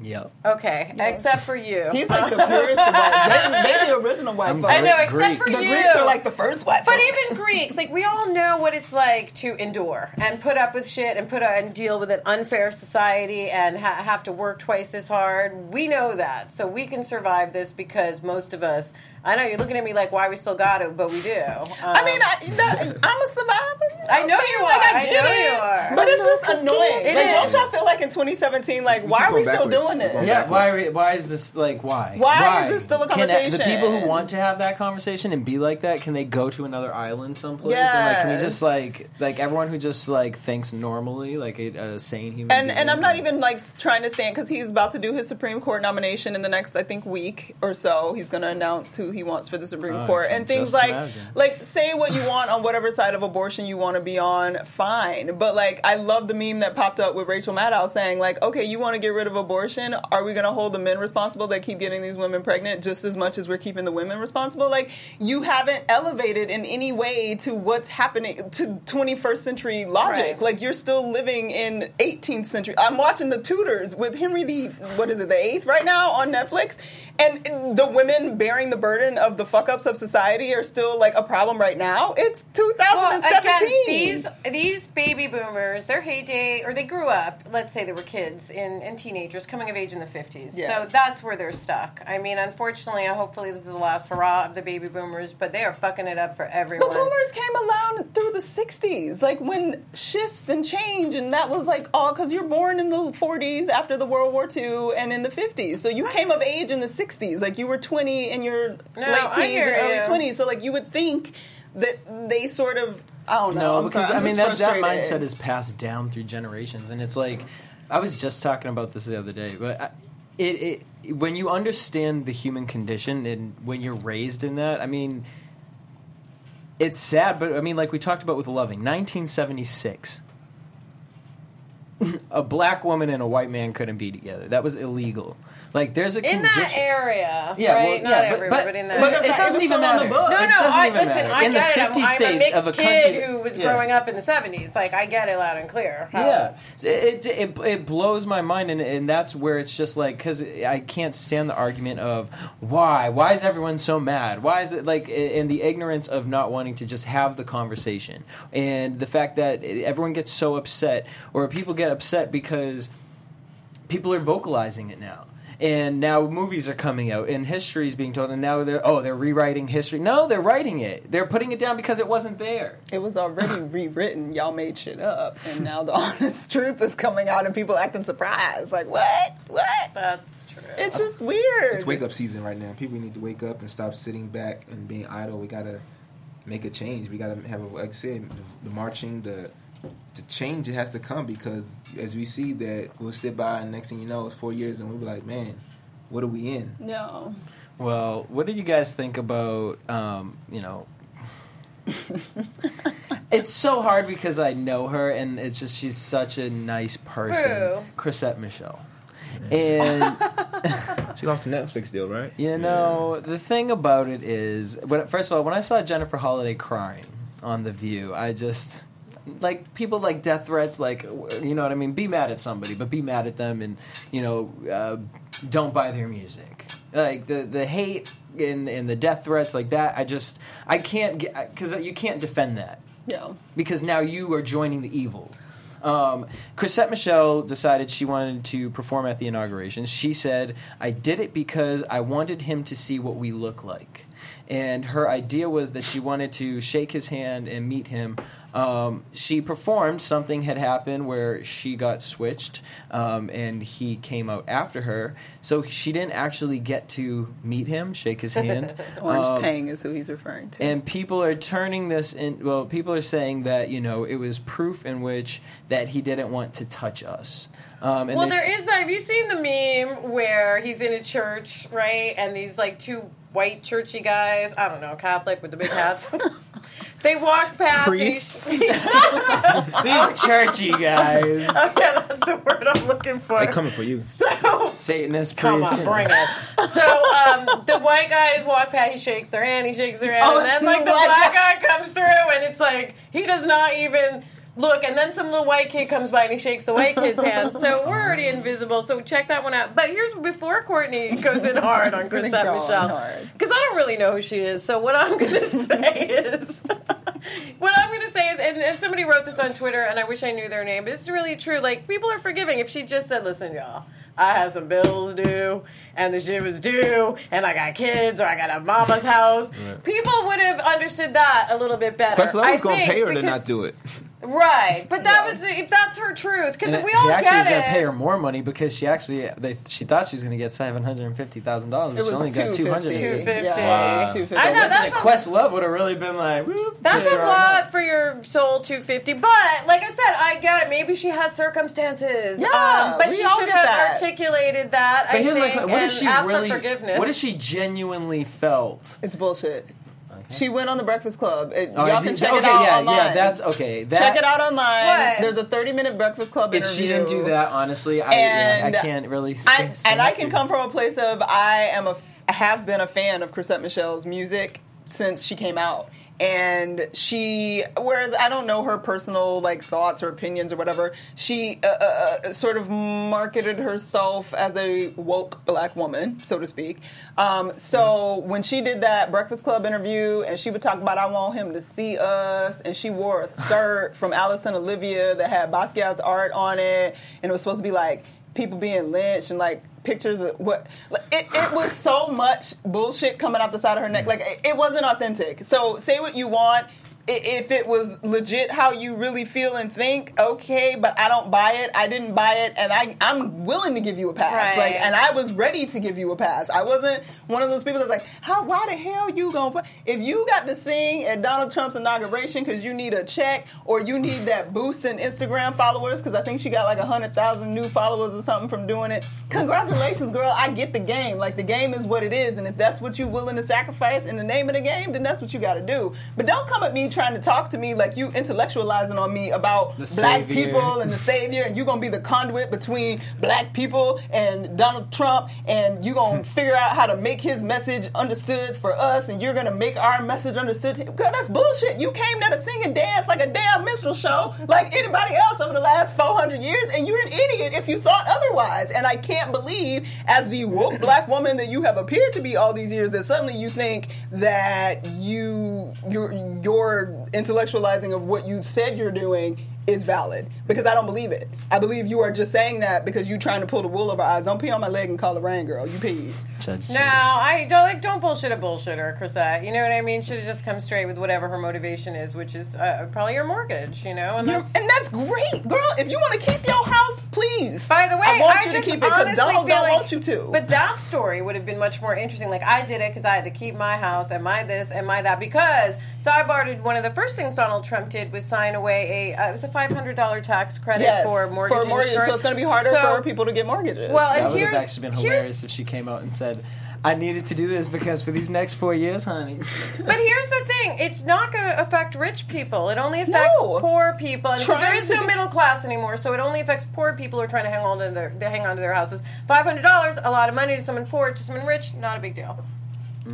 S4: Yep.
S5: Okay, except for you.
S1: He's like the purest of whites. They, they're the original white
S4: I'm
S1: folks.
S5: I know,
S4: Greek.
S5: except for
S1: the
S5: you.
S1: Greeks are like the first white folks.
S5: But
S1: folks.
S5: even Greeks, like we all know what it's like to endure and put up with shit and put up and deal with an unfair society and ha- have to work twice as hard. We know that, so we can survive this because most of us. I know you're looking at me like, why we still got it, but we do. Um,
S1: I mean, I, that, I'm a survivor. You know
S5: I know
S1: I'm
S5: you
S1: Like,
S5: are.
S1: I,
S5: I
S1: get
S5: know
S1: it.
S5: you are.
S1: But it's just annoying.
S5: It
S1: like,
S5: is.
S1: don't y'all feel like in 2017, like, why are we
S6: going
S1: still doing this?
S4: Yeah, why? are we- Why is this like? Why?
S1: Why is this still a
S4: Can the people who want to have that conversation and be like that, can they go to another island someplace? And like, can we just like, like everyone who just like thinks normally, like a, a sane human.
S1: And
S4: being,
S1: and I'm not even like trying to stand because he's about to do his Supreme Court nomination in the next I think week or so. He's going to announce who he wants for the Supreme
S4: Oh,
S1: Court and things like
S4: imagine.
S1: like say what you want on whatever side of abortion you want to be on, fine. But like I love the meme that popped up with Rachel Maddow saying like, okay, you want to get rid of abortion? Are we going to hold the men responsible that keep getting these women pregnant just as much as we're keeping the women responsible? Like you haven't elevated in any way to what's happening to 21st century logic.
S5: Right.
S1: Like you're still living in 18th century. I'm watching The Tudors with Henry the what is it, the eighth right now on Netflix, and the women bearing the burden of the fuck ups of society are still like a problem right now. It's
S5: Well,
S1: 2017.
S5: again, these these baby boomers, their heyday, or they grew up. Let's say they were kids and, and teenagers coming of age in the fifties.
S1: Yeah.
S5: So that's where they're stuck. I mean, unfortunately, hopefully this is the last hurrah of the baby boomers, but they are fucking it up for everyone.
S1: boomers came along through the 60s, like when shifts and change, and that was like all because you're born in the 40s after the World War II and in the 50s. So you came of age in the 60s, like you were 20 in your late teens and early
S5: you.
S1: 20s. So like you would think that they sort of, I don't know.
S4: No,
S1: I'm
S4: because
S1: sorry, I'm
S4: I mean that, that mindset is passed down through generations, and it's like I was just talking about this the other day, but I, it, it when you understand the human condition and when you're raised in that, I mean, it's sad, but I mean, like we talked about with Loving, 1976. a black woman and a white man couldn't be together. That was illegal. Like there's a
S5: in
S4: condition.
S5: that area,
S4: Yeah,
S5: right?
S4: well,
S5: Not
S4: yeah, but-
S5: everywhere,
S4: but-
S5: but, in that.
S1: but
S5: area.
S1: it
S4: it doesn't even
S1: on the
S4: matter.
S1: book.
S5: No,
S4: It
S5: no,
S4: doesn't
S5: I
S4: even
S5: listen.
S4: matter.
S5: I
S4: in the
S5: get it. I'm,
S4: 50
S5: I'm a mixed
S4: of a
S5: kid
S4: country
S5: who was
S4: Yeah.
S5: growing up in the '70s. Like I get it loud and clear. how-
S4: Yeah, it, it, it, it blows my mind, and, and that's where it's just like because I can't stand the argument of why why is everyone so mad? Why is it like in the ignorance of not wanting to just have the conversation, and the fact that everyone gets so upset, or people get upset because people are vocalizing it now. And now movies are coming out, and history is being told, and now they're oh they're rewriting history. No, they're writing it. They're putting it down because it wasn't there.
S1: It was already rewritten. Y'all made shit up, and now the honest truth is coming out, and people acting surprised. Like, what? What?
S5: That's true.
S1: It's just weird.
S6: It's wake up season right now. People need to wake up and stop sitting back and being idle. We gotta make a change. We gotta have a like I said, the, the marching, the the change it has to come because as we see that we'll sit by and next thing you know it's four years and we'll be like, man, what are we in?
S1: No.
S4: Well, what did you guys think about, um, you know, it's so hard because I know her and it's just she's such a nice person.
S5: Who?
S4: Chrisette Michele. And
S6: She lost a Netflix deal, right?
S4: You know, the thing about it is, when, first of all, when I saw Jennifer Holliday crying on The View, I just like people like death threats, like you know what I mean. Be mad at somebody, but be mad at them, and you know, uh, don't buy their music. Like the the hate and and the death threats like that. I just I can't get because you can't defend that
S1: Yeah.
S4: because now you are joining the evil. Um, Chrisette Michele decided she wanted to perform at the inauguration. She said, I did it because I wanted him to see what we look like. And her idea was that she wanted to shake his hand and meet him. Um, she performed, something had happened where she got switched um, and he came out after her. So she didn't actually get to meet him, shake his hand.
S1: Orange
S4: Um,
S1: Tang is who he's referring to.
S4: and people are turning this in well people are saying that you know it was proof in which that he didn't want to touch us um, and
S5: Well,
S4: it's-
S5: there is that. Have you seen the meme where he's in a church, right? And these like two white churchy guys, I don't know, Catholic with the big hats. they walk past.
S1: Priests?
S4: these churchy guys
S5: yeah, that's the word I'm looking for.
S6: They're coming for you.
S5: So
S4: satanist
S5: Come
S4: priests,
S5: on,
S4: you
S5: bring it. So um, the white guys walk past. He shakes their hand. He shakes their hand,
S1: Oh,
S5: and then like the
S1: the black
S5: black guy comes through, and it's like he does not even look. And then some little white kid comes by and he shakes the white kid's hand. So we're already invisible. So check that one out. But here's before Courtney goes in hard on
S1: gonna
S5: Chrisette
S1: go Michele
S5: because I don't really know who she is. So what I'm going to say is. What I'm going to say is, and, and somebody wrote this on Twitter, and I wish I knew their name, but it's really true. Like, people are forgiving. If she just said, listen, y'all, I had some bills due, and the shit was due, and I got kids, or I got a mama's house, people would have understood that a little bit better.
S6: Questlove
S5: I
S6: was gonna pay her to not do it.
S5: Right, but that
S1: Yeah.
S5: was if that's her truth, because
S4: And
S5: if we
S4: he
S5: all
S4: actually
S5: get
S4: was going to pay her more money because she actually they, she thought she was going to get seven hundred and fifty thousand dollars, but she only got two hundred.
S1: 250.
S5: 250.
S1: Yeah,
S5: Wow.
S1: 250.
S5: I know,
S4: So
S5: that's
S4: that's
S5: a-
S4: Questlove would have really been like, whoop,
S5: That's a lot for your soul 250. But like I said, I get it. Maybe she has circumstances.
S1: Yeah,
S5: um, but she should have
S1: that.
S5: articulated that.
S4: But
S5: I
S4: here's my
S5: think,
S4: question: What
S5: and
S4: if she
S5: asked
S4: really?
S5: for forgiveness.
S4: What if she genuinely felt?
S1: It's bullshit. She went on the Breakfast Club. It,
S4: Oh,
S1: y'all
S4: the-
S1: can check
S4: okay,
S1: it out
S4: yeah,
S1: online.
S4: yeah, that's okay. That,
S1: check it out online.
S5: What?
S1: There's a 30 minute Breakfast Club
S4: If
S1: interview.
S4: she didn't do that, honestly, I, yeah, I can't really.
S1: I,
S4: stand- stand
S1: and I can come from a place of I am a f- have been a fan of Chrisette Michele's music since she came out. And she, whereas I don't know her personal like thoughts or opinions or whatever, she uh, uh, uh, sort of marketed herself as a woke black woman, so to speak. Um, so when she did that Breakfast Club interview, and she would talk about I want him to see us, and she wore a skirt from and Olivia that had Basquiat's art on it, and it was supposed to be like people being lynched and like pictures of what it, it was so much bullshit coming out the side of her neck. Like it, it wasn't authentic. So say what you want if it was legit how you really feel and think okay but i don't buy it. I didn't buy it and I, i'm willing to give you a pass.
S5: Right.
S1: like and i was ready to give you a pass. I wasn't one of those people that's like how why the hell you gonna if you got to sing at donald trump's inauguration because you need a check or you need that boost in instagram followers because i think she got like 100000 new followers or something from doing it congratulations girl. I get the game. Like the game is what it is and if that's what you're willing to sacrifice in the name of the game then that's what you got to do. But don't come at me trying to talk to me like you intellectualizing on me about
S4: The
S1: black
S4: savior.
S1: people and the savior and you're gonna be the conduit between black people and donald trump and you're gonna figure out how to make his message understood for us and you're gonna make our message understood. To girl that's bullshit. You came there to sing and dance like a damn minstrel show like anybody else over the last 400 years and you're an idiot if you thought otherwise. And i can't believe as the woke black woman that you have appeared to be all these years that suddenly you think that you your your intellectualizing of what you said you're doing is valid because I don't believe it. I believe you are just saying that because you're trying to pull the wool over our eyes. Don't pee on my leg and call it rain, girl. You peed.
S4: Judge
S5: No, I don't like. Don't bullshit a bullshitter, Chrisette. You know what I mean? Should have just come straight with whatever her motivation is, which is uh, probably your mortgage. You know, and that's,
S1: and that's great, girl. If you want to keep your house, please.
S5: By the way,
S1: I want
S5: I
S1: you
S5: just
S1: to keep it because Donald
S5: feel
S1: don't
S5: like,
S1: want you to.
S5: But that story would have been much more interesting. Like I did it because I had to keep my house and my this and my that. Because sidebar did one of the first things Donald Trump did was sign away a uh, it was a five hundred dollar tax credit
S1: yes,
S5: for mortgage
S1: mortgage,
S5: insurance.
S1: so it's going to be harder
S5: So-
S1: for people to get mortgages.
S5: Well,
S4: That
S5: and
S4: would have
S5: here's-
S4: actually been
S5: here's-
S4: hilarious if she came out and said, I needed to do this because for these next four years, honey.
S5: But here's the thing: it's not going to affect rich people. It only affects
S1: No.
S5: poor people, and because there
S1: Trying
S5: is
S1: to
S5: no
S1: be-
S5: middle class anymore. So it only affects poor people who are trying to hang on to their they hang on to their houses. Five hundred dollars, a lot of money to someone poor. To someone rich, not a big deal.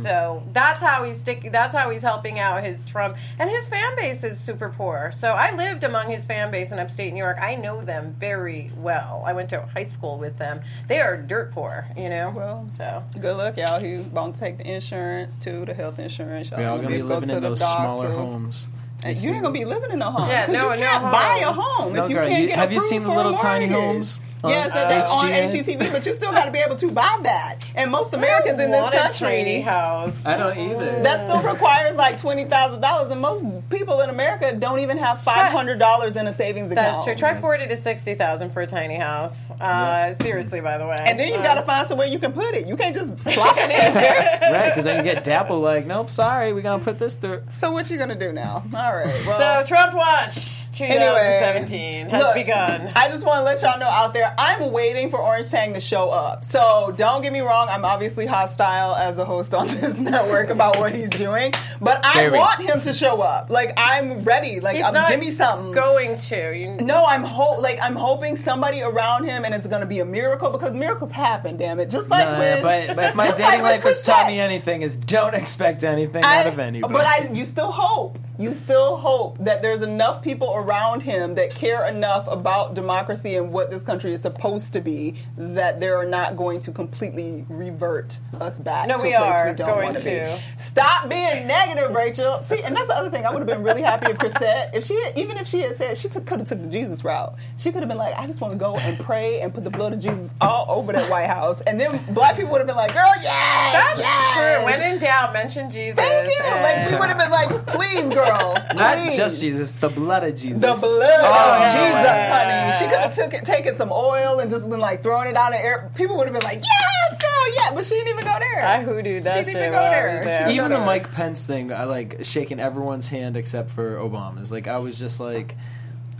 S5: So that's how he's stick. That's how he's helping out his Trump and his fan base is super poor. So I lived among his fan base in upstate New York. I know them very well. I went to high school with them. They are dirt poor, you know.
S1: Well,
S5: so
S1: Good luck, y'all. He won't take the insurance too, the health insurance. Y'all
S4: We're all
S1: gonna
S4: gonna be
S1: able
S4: living
S1: go
S4: in those
S1: doctor.
S4: smaller homes.
S1: Uh, and you ain't gonna be living in a home.
S5: Yeah,
S1: 'Cause
S5: no-
S1: you can't
S5: home.
S1: buy a home
S4: No,
S1: if you
S4: girl,
S1: can't
S4: you-
S1: get
S4: have you seen the little tiny
S1: mortgage.
S4: homes on,
S1: Yes,
S4: uh,
S1: that they on
S4: HGN?
S1: HGTV, but you still got to be able to buy that. And most Americans in this
S5: want a
S1: country,
S5: tiny house.
S4: I don't either.
S1: that still requires like twenty thousand dollars, and most people in America don't even have five hundred dollars in a savings account.
S5: That's true. Try forty to sixty thousand for a tiny house. Uh, Seriously, by the way.
S1: And then you
S5: Uh,
S1: got to find somewhere you can put it. You can't just plop it in there.
S4: right, because then you get Dapple like, nope, sorry, we're gonna put this through.
S1: So what you gonna do now? All right.
S5: So Trump Watch 2017 has
S1: look,
S5: begun.
S1: I just want to let y'all know out there, I'm waiting for Orange Tang to show up. So don't get me wrong, I'm obviously hostile as a host on this network about what he's doing, but I
S6: Very.
S1: want him to show up. Like I'm ready. Like
S5: He's
S1: um,
S5: not
S1: give me something.
S5: going to. You,
S1: no, I'm ho- like I'm hoping somebody around him, and it's gonna be a miracle because miracles happen. Damn it, just like
S4: Nah,
S1: with,
S4: but, but if my
S1: just
S4: dating
S1: like
S4: life
S1: with
S4: has taught
S1: Chrisette.
S4: me anything, is don't expect anything
S1: I-
S4: out of anybody.
S1: But I, you still hope. You still hope that there's enough people around him that care enough about democracy and what this country is supposed to be that they're not going to completely revert us back
S5: No,
S1: to
S5: we
S1: a place
S5: are
S1: we don't
S5: going
S1: want
S5: to.
S1: be. Stop being negative, Rachel. See, and that's the other thing. I would have been really happy if Chrisette, if she, had, even if she had said she took, could have took the Jesus route, she could have been like, I just want to go and pray and put the blood of Jesus all over that White House, and then black people would have been like, girl, yeah,
S5: That's
S1: yes.
S5: true. When in doubt, mention Jesus.
S1: Thank you. Like we would have been like, please, girl,
S4: Not
S1: please.
S4: just Jesus, the blood of Jesus.
S1: The blood
S5: Oh,
S1: of Jesus,
S5: yeah.
S1: honey. She could have took it, taken some oil and just been like throwing it out in air. People would have been like, yes, girl, yeah, but she didn't even go there.
S5: I hoodooed that
S1: She didn't even go there.
S5: there.
S4: Even
S1: go
S4: the
S1: there.
S4: Mike Pence thing, I like shaking everyone's hand except for Obama's. Like I was just like,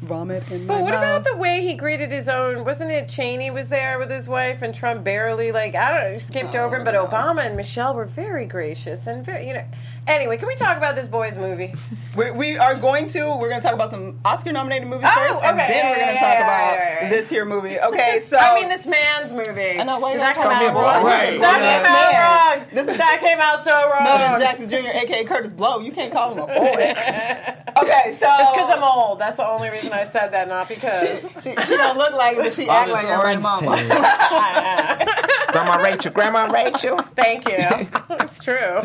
S1: vomit in my
S5: But what
S1: mouth.
S5: about the way he greeted his own? Wasn't it Cheney was there with his wife and Trump barely like I don't know skipped oh, over him, but Obama and Michelle were very gracious and very you know. Anyway, can we talk about this boys movie?
S1: we, we are going to. We're going to talk about some Oscar-nominated movies
S5: Oh,
S1: first, and then
S5: Yeah,
S1: we're going to
S5: yeah,
S1: talk
S5: yeah,
S1: about
S5: yeah, yeah.
S1: this here movie. Okay, so
S5: I mean, this man's movie.
S1: I know why you
S5: Did that
S1: gotta
S5: come
S1: call me
S5: out
S1: a boy?
S5: wrong?
S6: Right.
S5: That
S1: Yes,
S5: came out
S1: man.
S5: wrong. This is that came out so wrong.
S1: Melvin Jackson Jr., aka Kurtis Blow. You can't call him a boy. okay, so
S5: It's because I'm old. That's the only reason I said that, not because.
S1: She, she don't look like it, but she
S4: all
S1: act like everybody's
S4: orange
S1: mama.
S6: Grandma Rachel, Grandma Rachel.
S5: Thank you. It's true.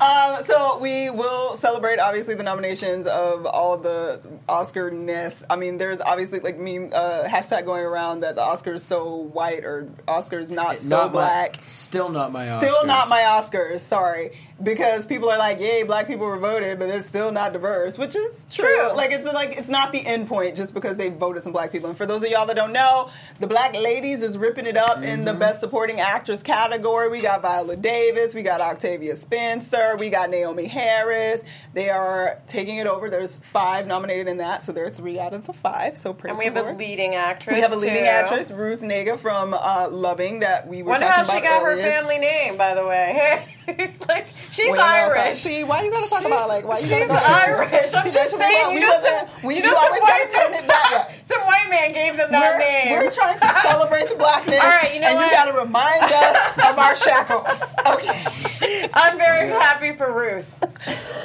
S1: Um, so we will celebrate obviously the nominations of all the Oscar-ness. I mean, there's obviously like meme uh, hashtag going around that the Oscars so white or Oscars not so
S4: not
S1: black.
S4: My, still not my.
S1: Still not my Oscars, sorry. Because people are like, yay, black people were voted, but it's still not diverse, which is true.
S5: True.
S1: Like it's like it's not the end point just because they voted some black people. And for those of y'all that don't know, the Black Ladies is ripping it up in
S4: Mm-hmm.
S1: the Best Supporting Actress category. We got Viola Davis, we got Octavia Spencer, we got Naomie Harris. They are taking it over. There's five nominated in that, so there are three out of the five. So praise
S5: And we have a leading actress.
S1: We have a leading
S5: too.
S1: actress, Ruth Negga from uh, Loving, that we were
S5: Wonder
S1: talking
S5: how she
S1: about
S5: got her family name, by the way. It's like she's
S1: Well,
S5: Irish.
S1: See, why you gotta talk about like why you
S5: She's Irish. I'm
S1: See,
S5: just
S1: Rachel, we
S5: saying. You
S1: we
S5: know
S1: we-
S5: You
S1: you always gotta turn it back.
S5: Some white man gave them that
S1: We're,
S5: name.
S1: we're trying to celebrate the blackness.
S5: All right, you know
S1: and
S5: what?
S1: you gotta remind us of our shackles. Okay.
S5: I'm very happy for Ruth.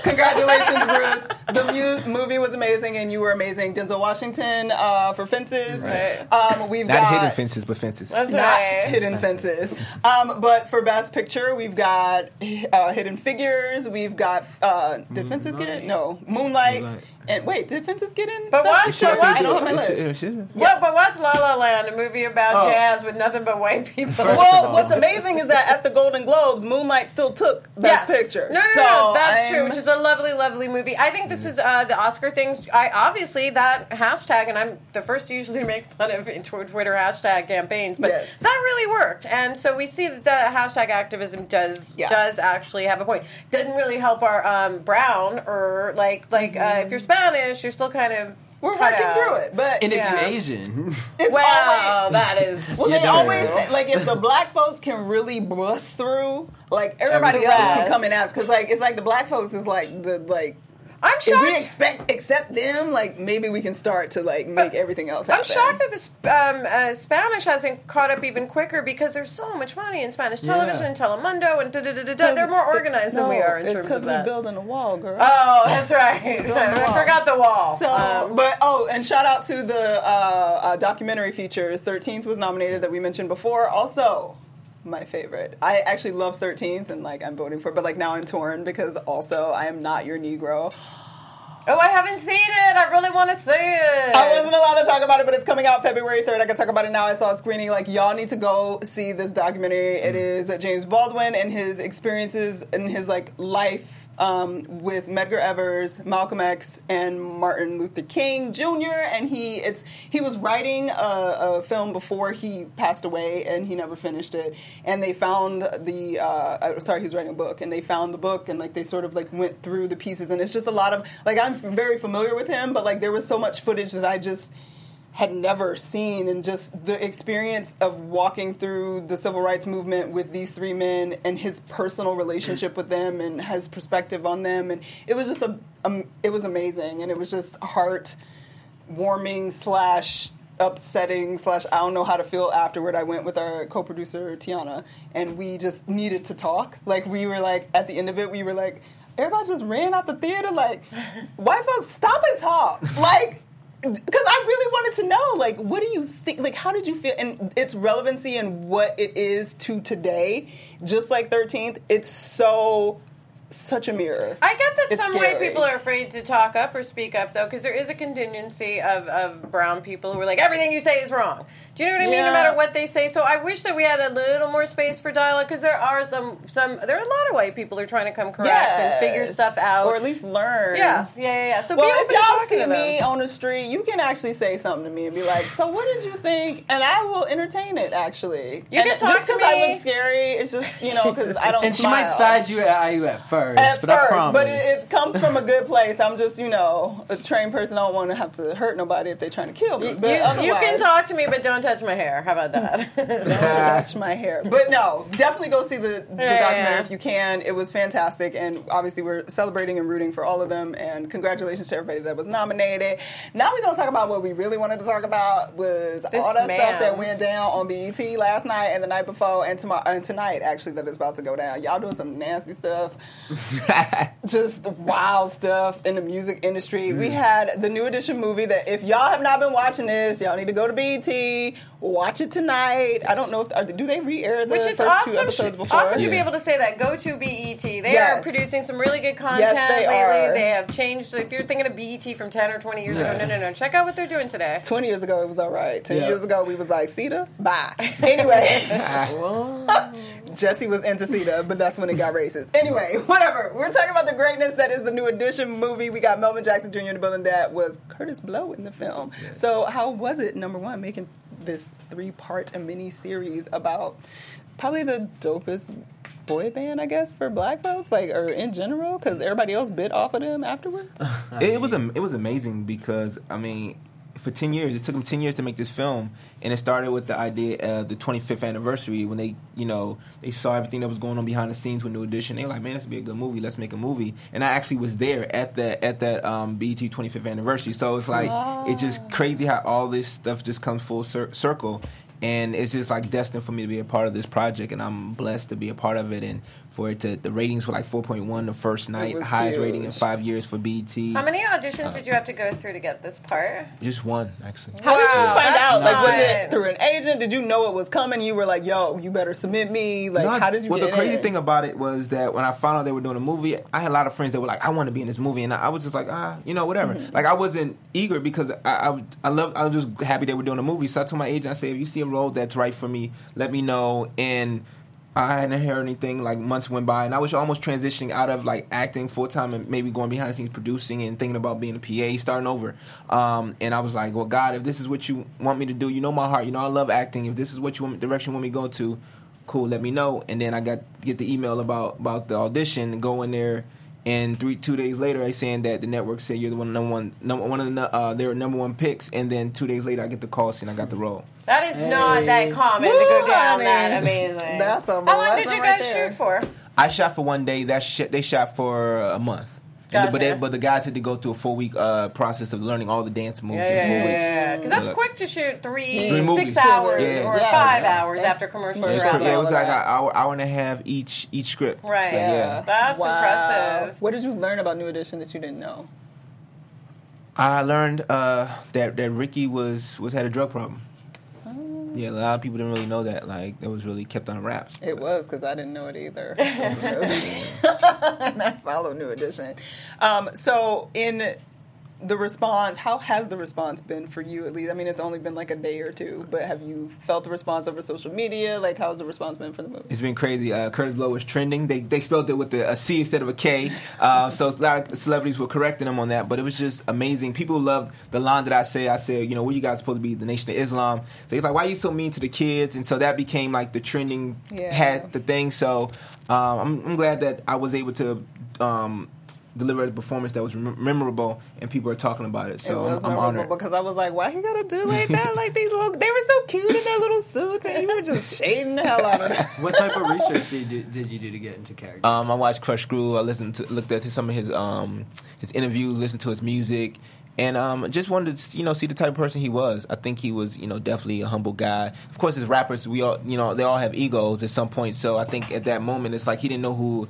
S1: Congratulations, Ruth. The mu- movie was amazing, and you were amazing. Denzel Washington uh, for Fences. Um, we've
S6: Not
S1: got
S6: hidden fences, but fences.
S5: That's
S1: not
S5: right.
S1: hidden fences. Um, but for best picture, we've got uh, Hidden Figures. We've got uh, did Fences get it? No, Moonlight.
S6: Moonlight.
S1: And wait, did Fences get in?
S5: But
S1: Best
S5: watch-
S1: Picture? I don't have my
S6: It
S1: list.
S6: Should-
S5: Yeah, but watch La La Land, a movie about
S4: Oh.
S5: jazz with nothing but white people.
S4: First
S1: Well, what's amazing is that at the Golden Globes, Moonlight still took Best
S5: Yes.
S1: Picture.
S5: No, no,
S1: so
S5: no, that's
S1: I'm-
S5: true. Which is a lovely, lovely movie. I think this is uh, the Oscar things. I obviously that hashtag, and I'm the first usually to make fun of in Twitter hashtag campaigns, but
S1: Yes.
S5: that really worked. And so we see that the hashtag activism does
S1: Yes.
S5: does actually have a point. Doesn't really help our um, brown or like like uh, if you're Spanish, you're still kind of
S1: we're
S5: cut
S1: working
S5: out.
S1: through it. But
S4: And if
S5: Yeah.
S4: you're Asian,
S1: it's
S5: Well,
S1: always
S5: that is.
S1: Well, they
S4: don't.
S1: always say, like if the black folks can really bust through, like everybody
S5: Everything
S1: else can
S5: else.
S1: come in after. Because like it's like the black folks is like the like.
S5: I'm
S1: If we expect accept them, like maybe we can start to like make everything else happen.
S5: I'm shocked that the um, uh, Spanish hasn't caught up even quicker because there's so much money in Spanish television,
S4: Yeah.
S5: Telemundo, and da da da da da. They're more organized than we are in
S1: it's because we're building a wall, girl.
S5: Oh, that's right. I forgot the wall.
S1: So,
S5: Um,
S1: but oh, and shout out to the uh, uh, documentary features. Thirteenth was nominated that we mentioned before. Also, my favorite. I actually love Thirteenth, and like I'm voting for, it, but like now I'm torn because also I am not your Negro.
S5: oh, I haven't seen it. I really want to see it.
S1: I wasn't allowed to talk about it, but it's coming out February 3rd. I can talk about it now. I saw a screening. Like, y'all need to go see this documentary. It is uh, James Baldwin and his experiences and his, like, life um, with Medgar Evers, Malcolm X, and Martin Luther King Jr. And he, it's, he was writing a, a film before he passed away, and he never finished it. And they found the, uh, uh, sorry, he was writing a book, and they found the book, and, like, they sort of, like, went through the pieces. And it's just a lot of, like, I'm very familiar with him, but, like, there was so much footage that I just, had never seen and just the experience of walking through the civil rights movement with these three men and his personal relationship with them and his perspective on them and it was just a it was amazing and it was just heart warming slash upsetting slash I don't know how to feel afterward. I went with our co-producer Tiana and we just needed to talk. Like we were like at the end of it we were like everybody just ran out the theater like white folks stop and talk. Like because I really wanted to know, like, what do you think? Like, how did you feel? And its relevancy and what it is to today, just like 13th, it's so, such a mirror.
S5: I get that
S1: It's
S5: some white
S1: scary.
S5: people are afraid to talk up or speak up, though, because there is a contingency of, of brown people who are like, everything you say is wrong. Do you know what I mean? No matter what they say. So I wish that we had a little more space for dialogue, because there are some, some, there are a lot of white people who are trying to come correct and figure stuff out.
S1: Or at least learn.
S5: yeah, yeah, yeah, yeah. So
S1: Well,
S5: be
S1: if
S5: open to
S1: y'all
S5: talking
S1: see
S5: to
S1: me on the street, you can actually say something to me and be like, "So, what did you think?" And I will entertain it. Actually,
S5: You
S1: and
S5: can talk
S1: just
S5: to
S1: I
S5: me.
S1: look scary. It's just you know because I don't.
S4: and she might side you at IU at first,
S1: at
S4: but I
S1: first,
S4: promise.
S1: but it, it comes from a good place. I'm just, you know, a trained person. I don't want to have to hurt nobody if they're trying to kill me.
S5: You,
S1: But
S5: you can talk to me, but don't touch my hair. How about that?
S1: Don't touch my hair. But no, definitely go see the, the
S5: Yeah,
S1: documentary
S5: yeah.
S1: if you can. It was fantastic, and obviously we're celebrating and rooting for all of them. And congratulations to everybody that was nominated. Now we're gonna talk about what we really wanted to talk about was
S5: This
S1: all that stuff that went down on BET last night and the night before, and tomorrow and tonight actually that is about to go down. Y'all doing some nasty stuff. just wild stuff in the music industry. We mm. had the new edition movie that if y'all have not been watching this, y'all need to go to BET, watch it tonight. I don't know if are, do they re-air the
S5: Which is
S1: first two
S5: awesome.
S1: episodes before.
S5: Awesome to be able to say that. Go to BET. They
S1: Yes.
S5: are producing some really good content
S1: Yes, they
S5: lately.
S1: are.
S5: They have changed. If you're thinking of BET from 10 or 20 years
S4: Yeah.
S5: ago, no, no, no. Check out what they're doing today.
S1: 20 years ago, it was all right. 10
S4: Yeah.
S1: years ago, we was like, Cedar, bye. Anyway, Jesse was into Cedar, but that's when it got racist. Anyway, whatever. We're talking about the greatness that is the new edition movie. We got Melvin Jackson Jr. in the building that was Kurtis Blow in the film. So, how was it, number one, making this three part mini series about probably the dopest boy band, I guess, for black folks, like, or in general, because everybody else bit off of them afterwards?
S6: it, it was it was amazing because I mean, for ten years, it took them ten years to make this film, and it started with the idea of the 25th anniversary when they, you know, they saw everything that was going on behind the scenes with New Edition. They were like, man, this would be a good movie. Let's make a movie. And I actually was there at that at that um, BET 25th anniversary. So it's like it's just crazy how all this stuff just comes full cir- circle. And it's just like destined for me to be a part of this project, and I'm blessed to be a part of it. And for it to, the ratings were like 4.1 the first night,
S1: was
S6: highest rating in five years for BT.
S5: How many auditions did you have to go through to get this part?
S6: Just one, actually.
S1: How did you find
S5: that's
S1: out? Like, was it through an agent? Did you know it was coming? You were like, "Yo, you better submit me." Like,
S6: No,
S1: how did you
S6: well,
S1: get
S6: the crazy
S1: in?
S6: thing about it was that when I found out they were doing a movie, I had a lot of friends that were like, "I want to be in this movie," and I, I was just like, "Ah, you know, whatever."
S1: Mm-hmm.
S6: Like I wasn't eager because I, I, I love, I was just happy they were doing a movie. So I told my agent, I said, "If you see a role that's right for me, let me know." And I hadn't heard anything. Like months went by, and I was almost transitioning out of like acting full time and maybe going behind the scenes producing and thinking about being a PA, starting over. Um, and I was like, "Well, God, if this is what you want me to do, you know my heart. You know I love acting. If this is what you want, direction you want me go to." cool, let me know. And then I got get the email about about the audition, go in there, And three two days later, I saying that the network said you're the one number one number one of the uh, their number one picks, and then two days later, I get the call saying I got the role.
S5: That is not that common to go down
S1: honey.
S5: that amazing.
S1: That's a
S5: How long did you guys
S1: there.
S5: shoot for?
S6: I shot for one day. That sh- they shot for a month. And the- but, they, but the guys had to go through a four week uh, process of learning all the dance moves
S5: Yeah,
S6: in
S5: yeah,
S6: four
S5: yeah,
S6: weeks.
S5: yeah. Because that's
S6: So-
S5: quick to shoot three,
S6: Three movies.
S5: six hours
S6: Yeah.
S5: or
S1: Yeah,
S5: five
S1: yeah.
S5: hours
S1: That's-
S5: after commercials
S1: Yeah,
S6: It's
S5: are
S1: it's
S5: out.
S6: cra- yeah, it was like an hour, hour and a half each each script.
S5: Right.
S6: But yeah.
S5: That's
S1: Wow.
S5: impressive.
S1: What did you learn about New Edition that you didn't know?
S6: I learned uh, that that Ricky was was had a drug problem. Yeah, a lot of people didn't really know that. Like that was really kept on wraps.
S1: It was because I didn't know it either. and I follow New Edition. Um, so, in the response, how has the response been for you at least? I mean, it's only been like a day or two, but have you felt the response over social media? Like, how's the response been for the movie?
S6: It's been crazy. Uh, Kurtis Blow was trending. They they spelled it with a, a C instead of a K. Uh, so a lot of celebrities were correcting him on that. But it was just amazing. People loved the line that I say. I said, you know, what you guys supposed to be the Nation of Islam. So he's like, why are you so mean to the kids? And so that became like the trending
S1: Yeah.
S6: had the thing. So um, I'm, I'm glad that I was able to. Um, deliver a performance that was mem- memorable and people are talking about it so
S1: it was
S6: I'm, I'm honored
S1: because I was like, why he gotta do like that? Like these little, they were so cute in their little suits, and you were just shading the hell out of them.
S4: What type of research did you do, did you do to get into character?
S6: Um, I watched Krush Groove. I listened to, looked at some of his um, his interviews, listened to his music, and um, just wanted to you know see the type of person he was. I think he was you know definitely a humble guy. Of course, as rappers, we all you know they all have egos at some point. So I think at that moment, it's like he didn't know who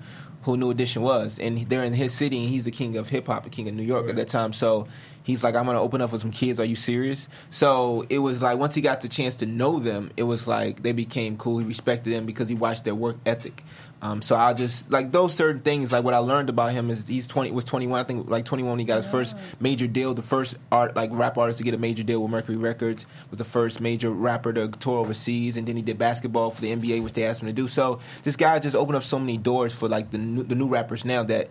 S6: who New Edition was, and they're in his city, and he's the king of hip hop, the king of New York at that time. So. He's like, I'm gonna open up for some kids. Are you serious? So it was like once he got the chance to know them, it was like they became cool. He respected them because he watched their work ethic. Um, so I just like those certain things. Like what I learned about him is he's twenty was twenty one. I think like twenty one he got his first major deal. The first art like rap artist to get a major deal with Mercury Records was the first major rapper to tour overseas, and then he did basketball for the NBA, which they asked him to do. So this guy just opened up so many doors for like the new, the new rappers now that.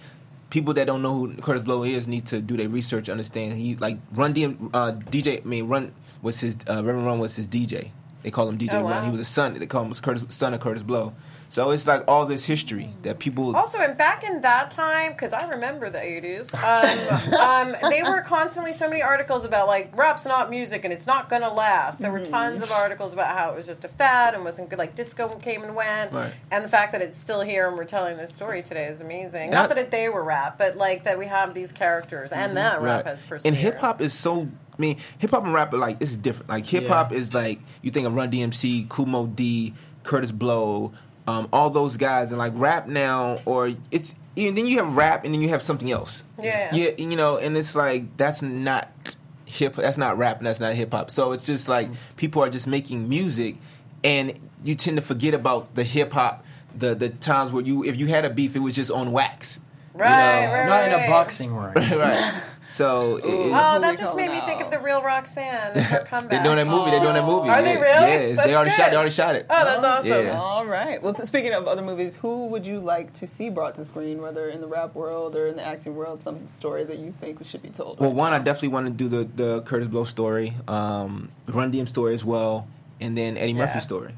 S6: People that don't know who Kurtis Blow is need to do their research, understand he like Run DM, uh, DJ. I mean, Run was his uh, Reverend Run was his DJ. They call him DJ
S5: Oh, wow.
S6: Run. He was a son. They call him Kurtis, son of Kurtis Blow. So it's like all this history that people.
S5: Also, and back in that time, because I remember the 80s, um, um, they were constantly so many articles about like rap's not music and it's not gonna last. There were
S6: Mm-hmm.
S5: tons of articles about how it was just a fad and wasn't good. Like disco came and went,
S6: Right.
S5: and the fact that it's still here and we're telling this story today is amazing. Not that it, they were rap, but like that we have these characters and that rap has
S6: persisted.
S5: And
S6: hip hop is so. I mean, hip hop and rap are like it's different. Like hip hop is like you think of Run DMC, Kumo D, Kurtis Blow, um, all those guys, and like rap now, or it's and then you have rap, and then you have something else.
S5: Yeah.
S6: yeah, you know, and it's like that's not hip. That's not rap, and that's not hip hop. So it's just like people are just making music, and you tend to forget about the hip hop. The the times where you if you had a beef, it was just on wax.
S5: right,
S6: know,
S5: right,
S4: Not in a boxing ring.
S6: right. So it- it's,
S5: Oh, that just made me think of the real Roxanne. Comeback.
S6: They're doing that movie. They're doing that movie.
S5: Are they
S6: yeah.
S5: really?
S6: Yes,
S5: That's
S6: they already
S5: good.
S6: shot. They already shot it.
S5: Oh, that's awesome.
S6: Yeah.
S1: All right. Well, t- speaking of other movies, who would you like to see brought to screen, whether in the rap world or in the acting world, some story that you think should be told?
S6: Well,
S1: right
S6: one,
S1: now?
S6: I definitely want to do the the Kurtis Blow story, um, Run DM story as well, and then Eddie Murphy
S5: Yeah.
S6: story.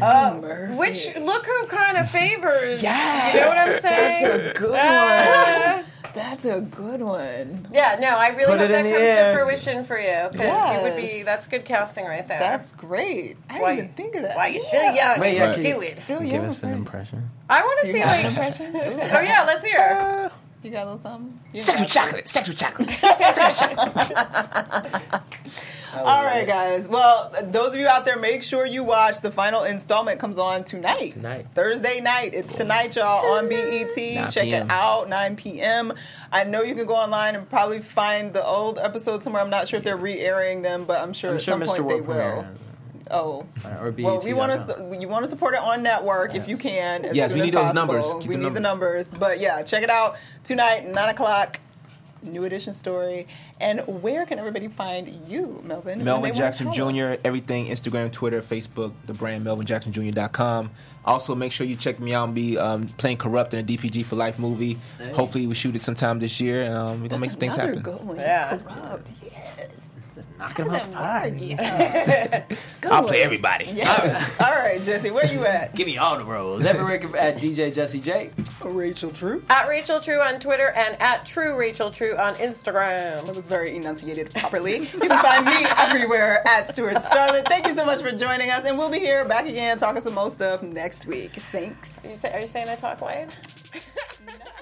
S5: Oh,
S1: Murphy.
S5: which look who kind of favors.
S1: yeah,
S5: you know what I'm saying?
S1: That's a good one. That's a good one.
S5: Yeah, no, I really
S4: Put
S5: hope that comes
S4: the
S5: to fruition for you because you would be. That's good casting right there.
S1: That's great. I didn't even think of that.
S5: why you still young.
S4: Wait, yeah,
S6: Right.
S4: can
S5: Do it.
S1: Still
S4: give
S1: young.
S4: us an impression?
S5: I want to see
S1: an
S5: like.
S1: impression?
S5: Oh yeah, let's hear.
S1: Uh, You got a little something? You
S6: Sex with chocolate. Sex with chocolate. Sex with chocolate.
S1: All right, guys. Well, those of you out there, make sure you watch. The final installment comes on tonight.
S4: Tonight.
S1: Thursday night. It's tonight, y'all, on BET. Check
S6: p.m.
S1: it out, 9 p.m. I know you can go online and probably find the old episode somewhere. I'm not sure if they're re-airing them, but I'm sure
S4: I'm
S1: at
S4: sure
S1: some
S4: Mr.
S1: point they
S4: World Premiere
S1: will.
S4: has it.
S1: Oh.
S4: Or BET.
S1: Well, we want to you want to support it on network if you can. As
S6: Yes, we need those
S1: possible.
S6: numbers. Keep
S1: we
S6: the
S1: need the numbers, but yeah, check it out tonight, nine o'clock. New edition story. And where can everybody find you, Melvin?
S6: Melvin Jackson? Jr. Everything Instagram, Twitter, Facebook. The brand MelvinJacksonJr.com. Also, make sure you check me out and be um, playing Kurupt in a DPG for Life movie. Hopefully, we shoot it sometime this year, and um, we're gonna make some things happen.
S1: good one.
S5: Yeah.
S1: Kurupt, yes.
S4: Just knocking them out the park.
S6: I'll play everybody.
S1: Yes. All right, Jesse, where you at?
S4: Give me all the roles. Everywhere at DJ Jesse J.
S1: Rachel True.
S5: At Rachel True on Twitter and at True Rachel True on Instagram.
S1: That was very enunciated properly. You can find me everywhere at Stuart Starlet. Thank you so much for joining us, and we'll be here back again talking some more stuff next week. Thanks.
S5: Are you, say, are you saying I talk white?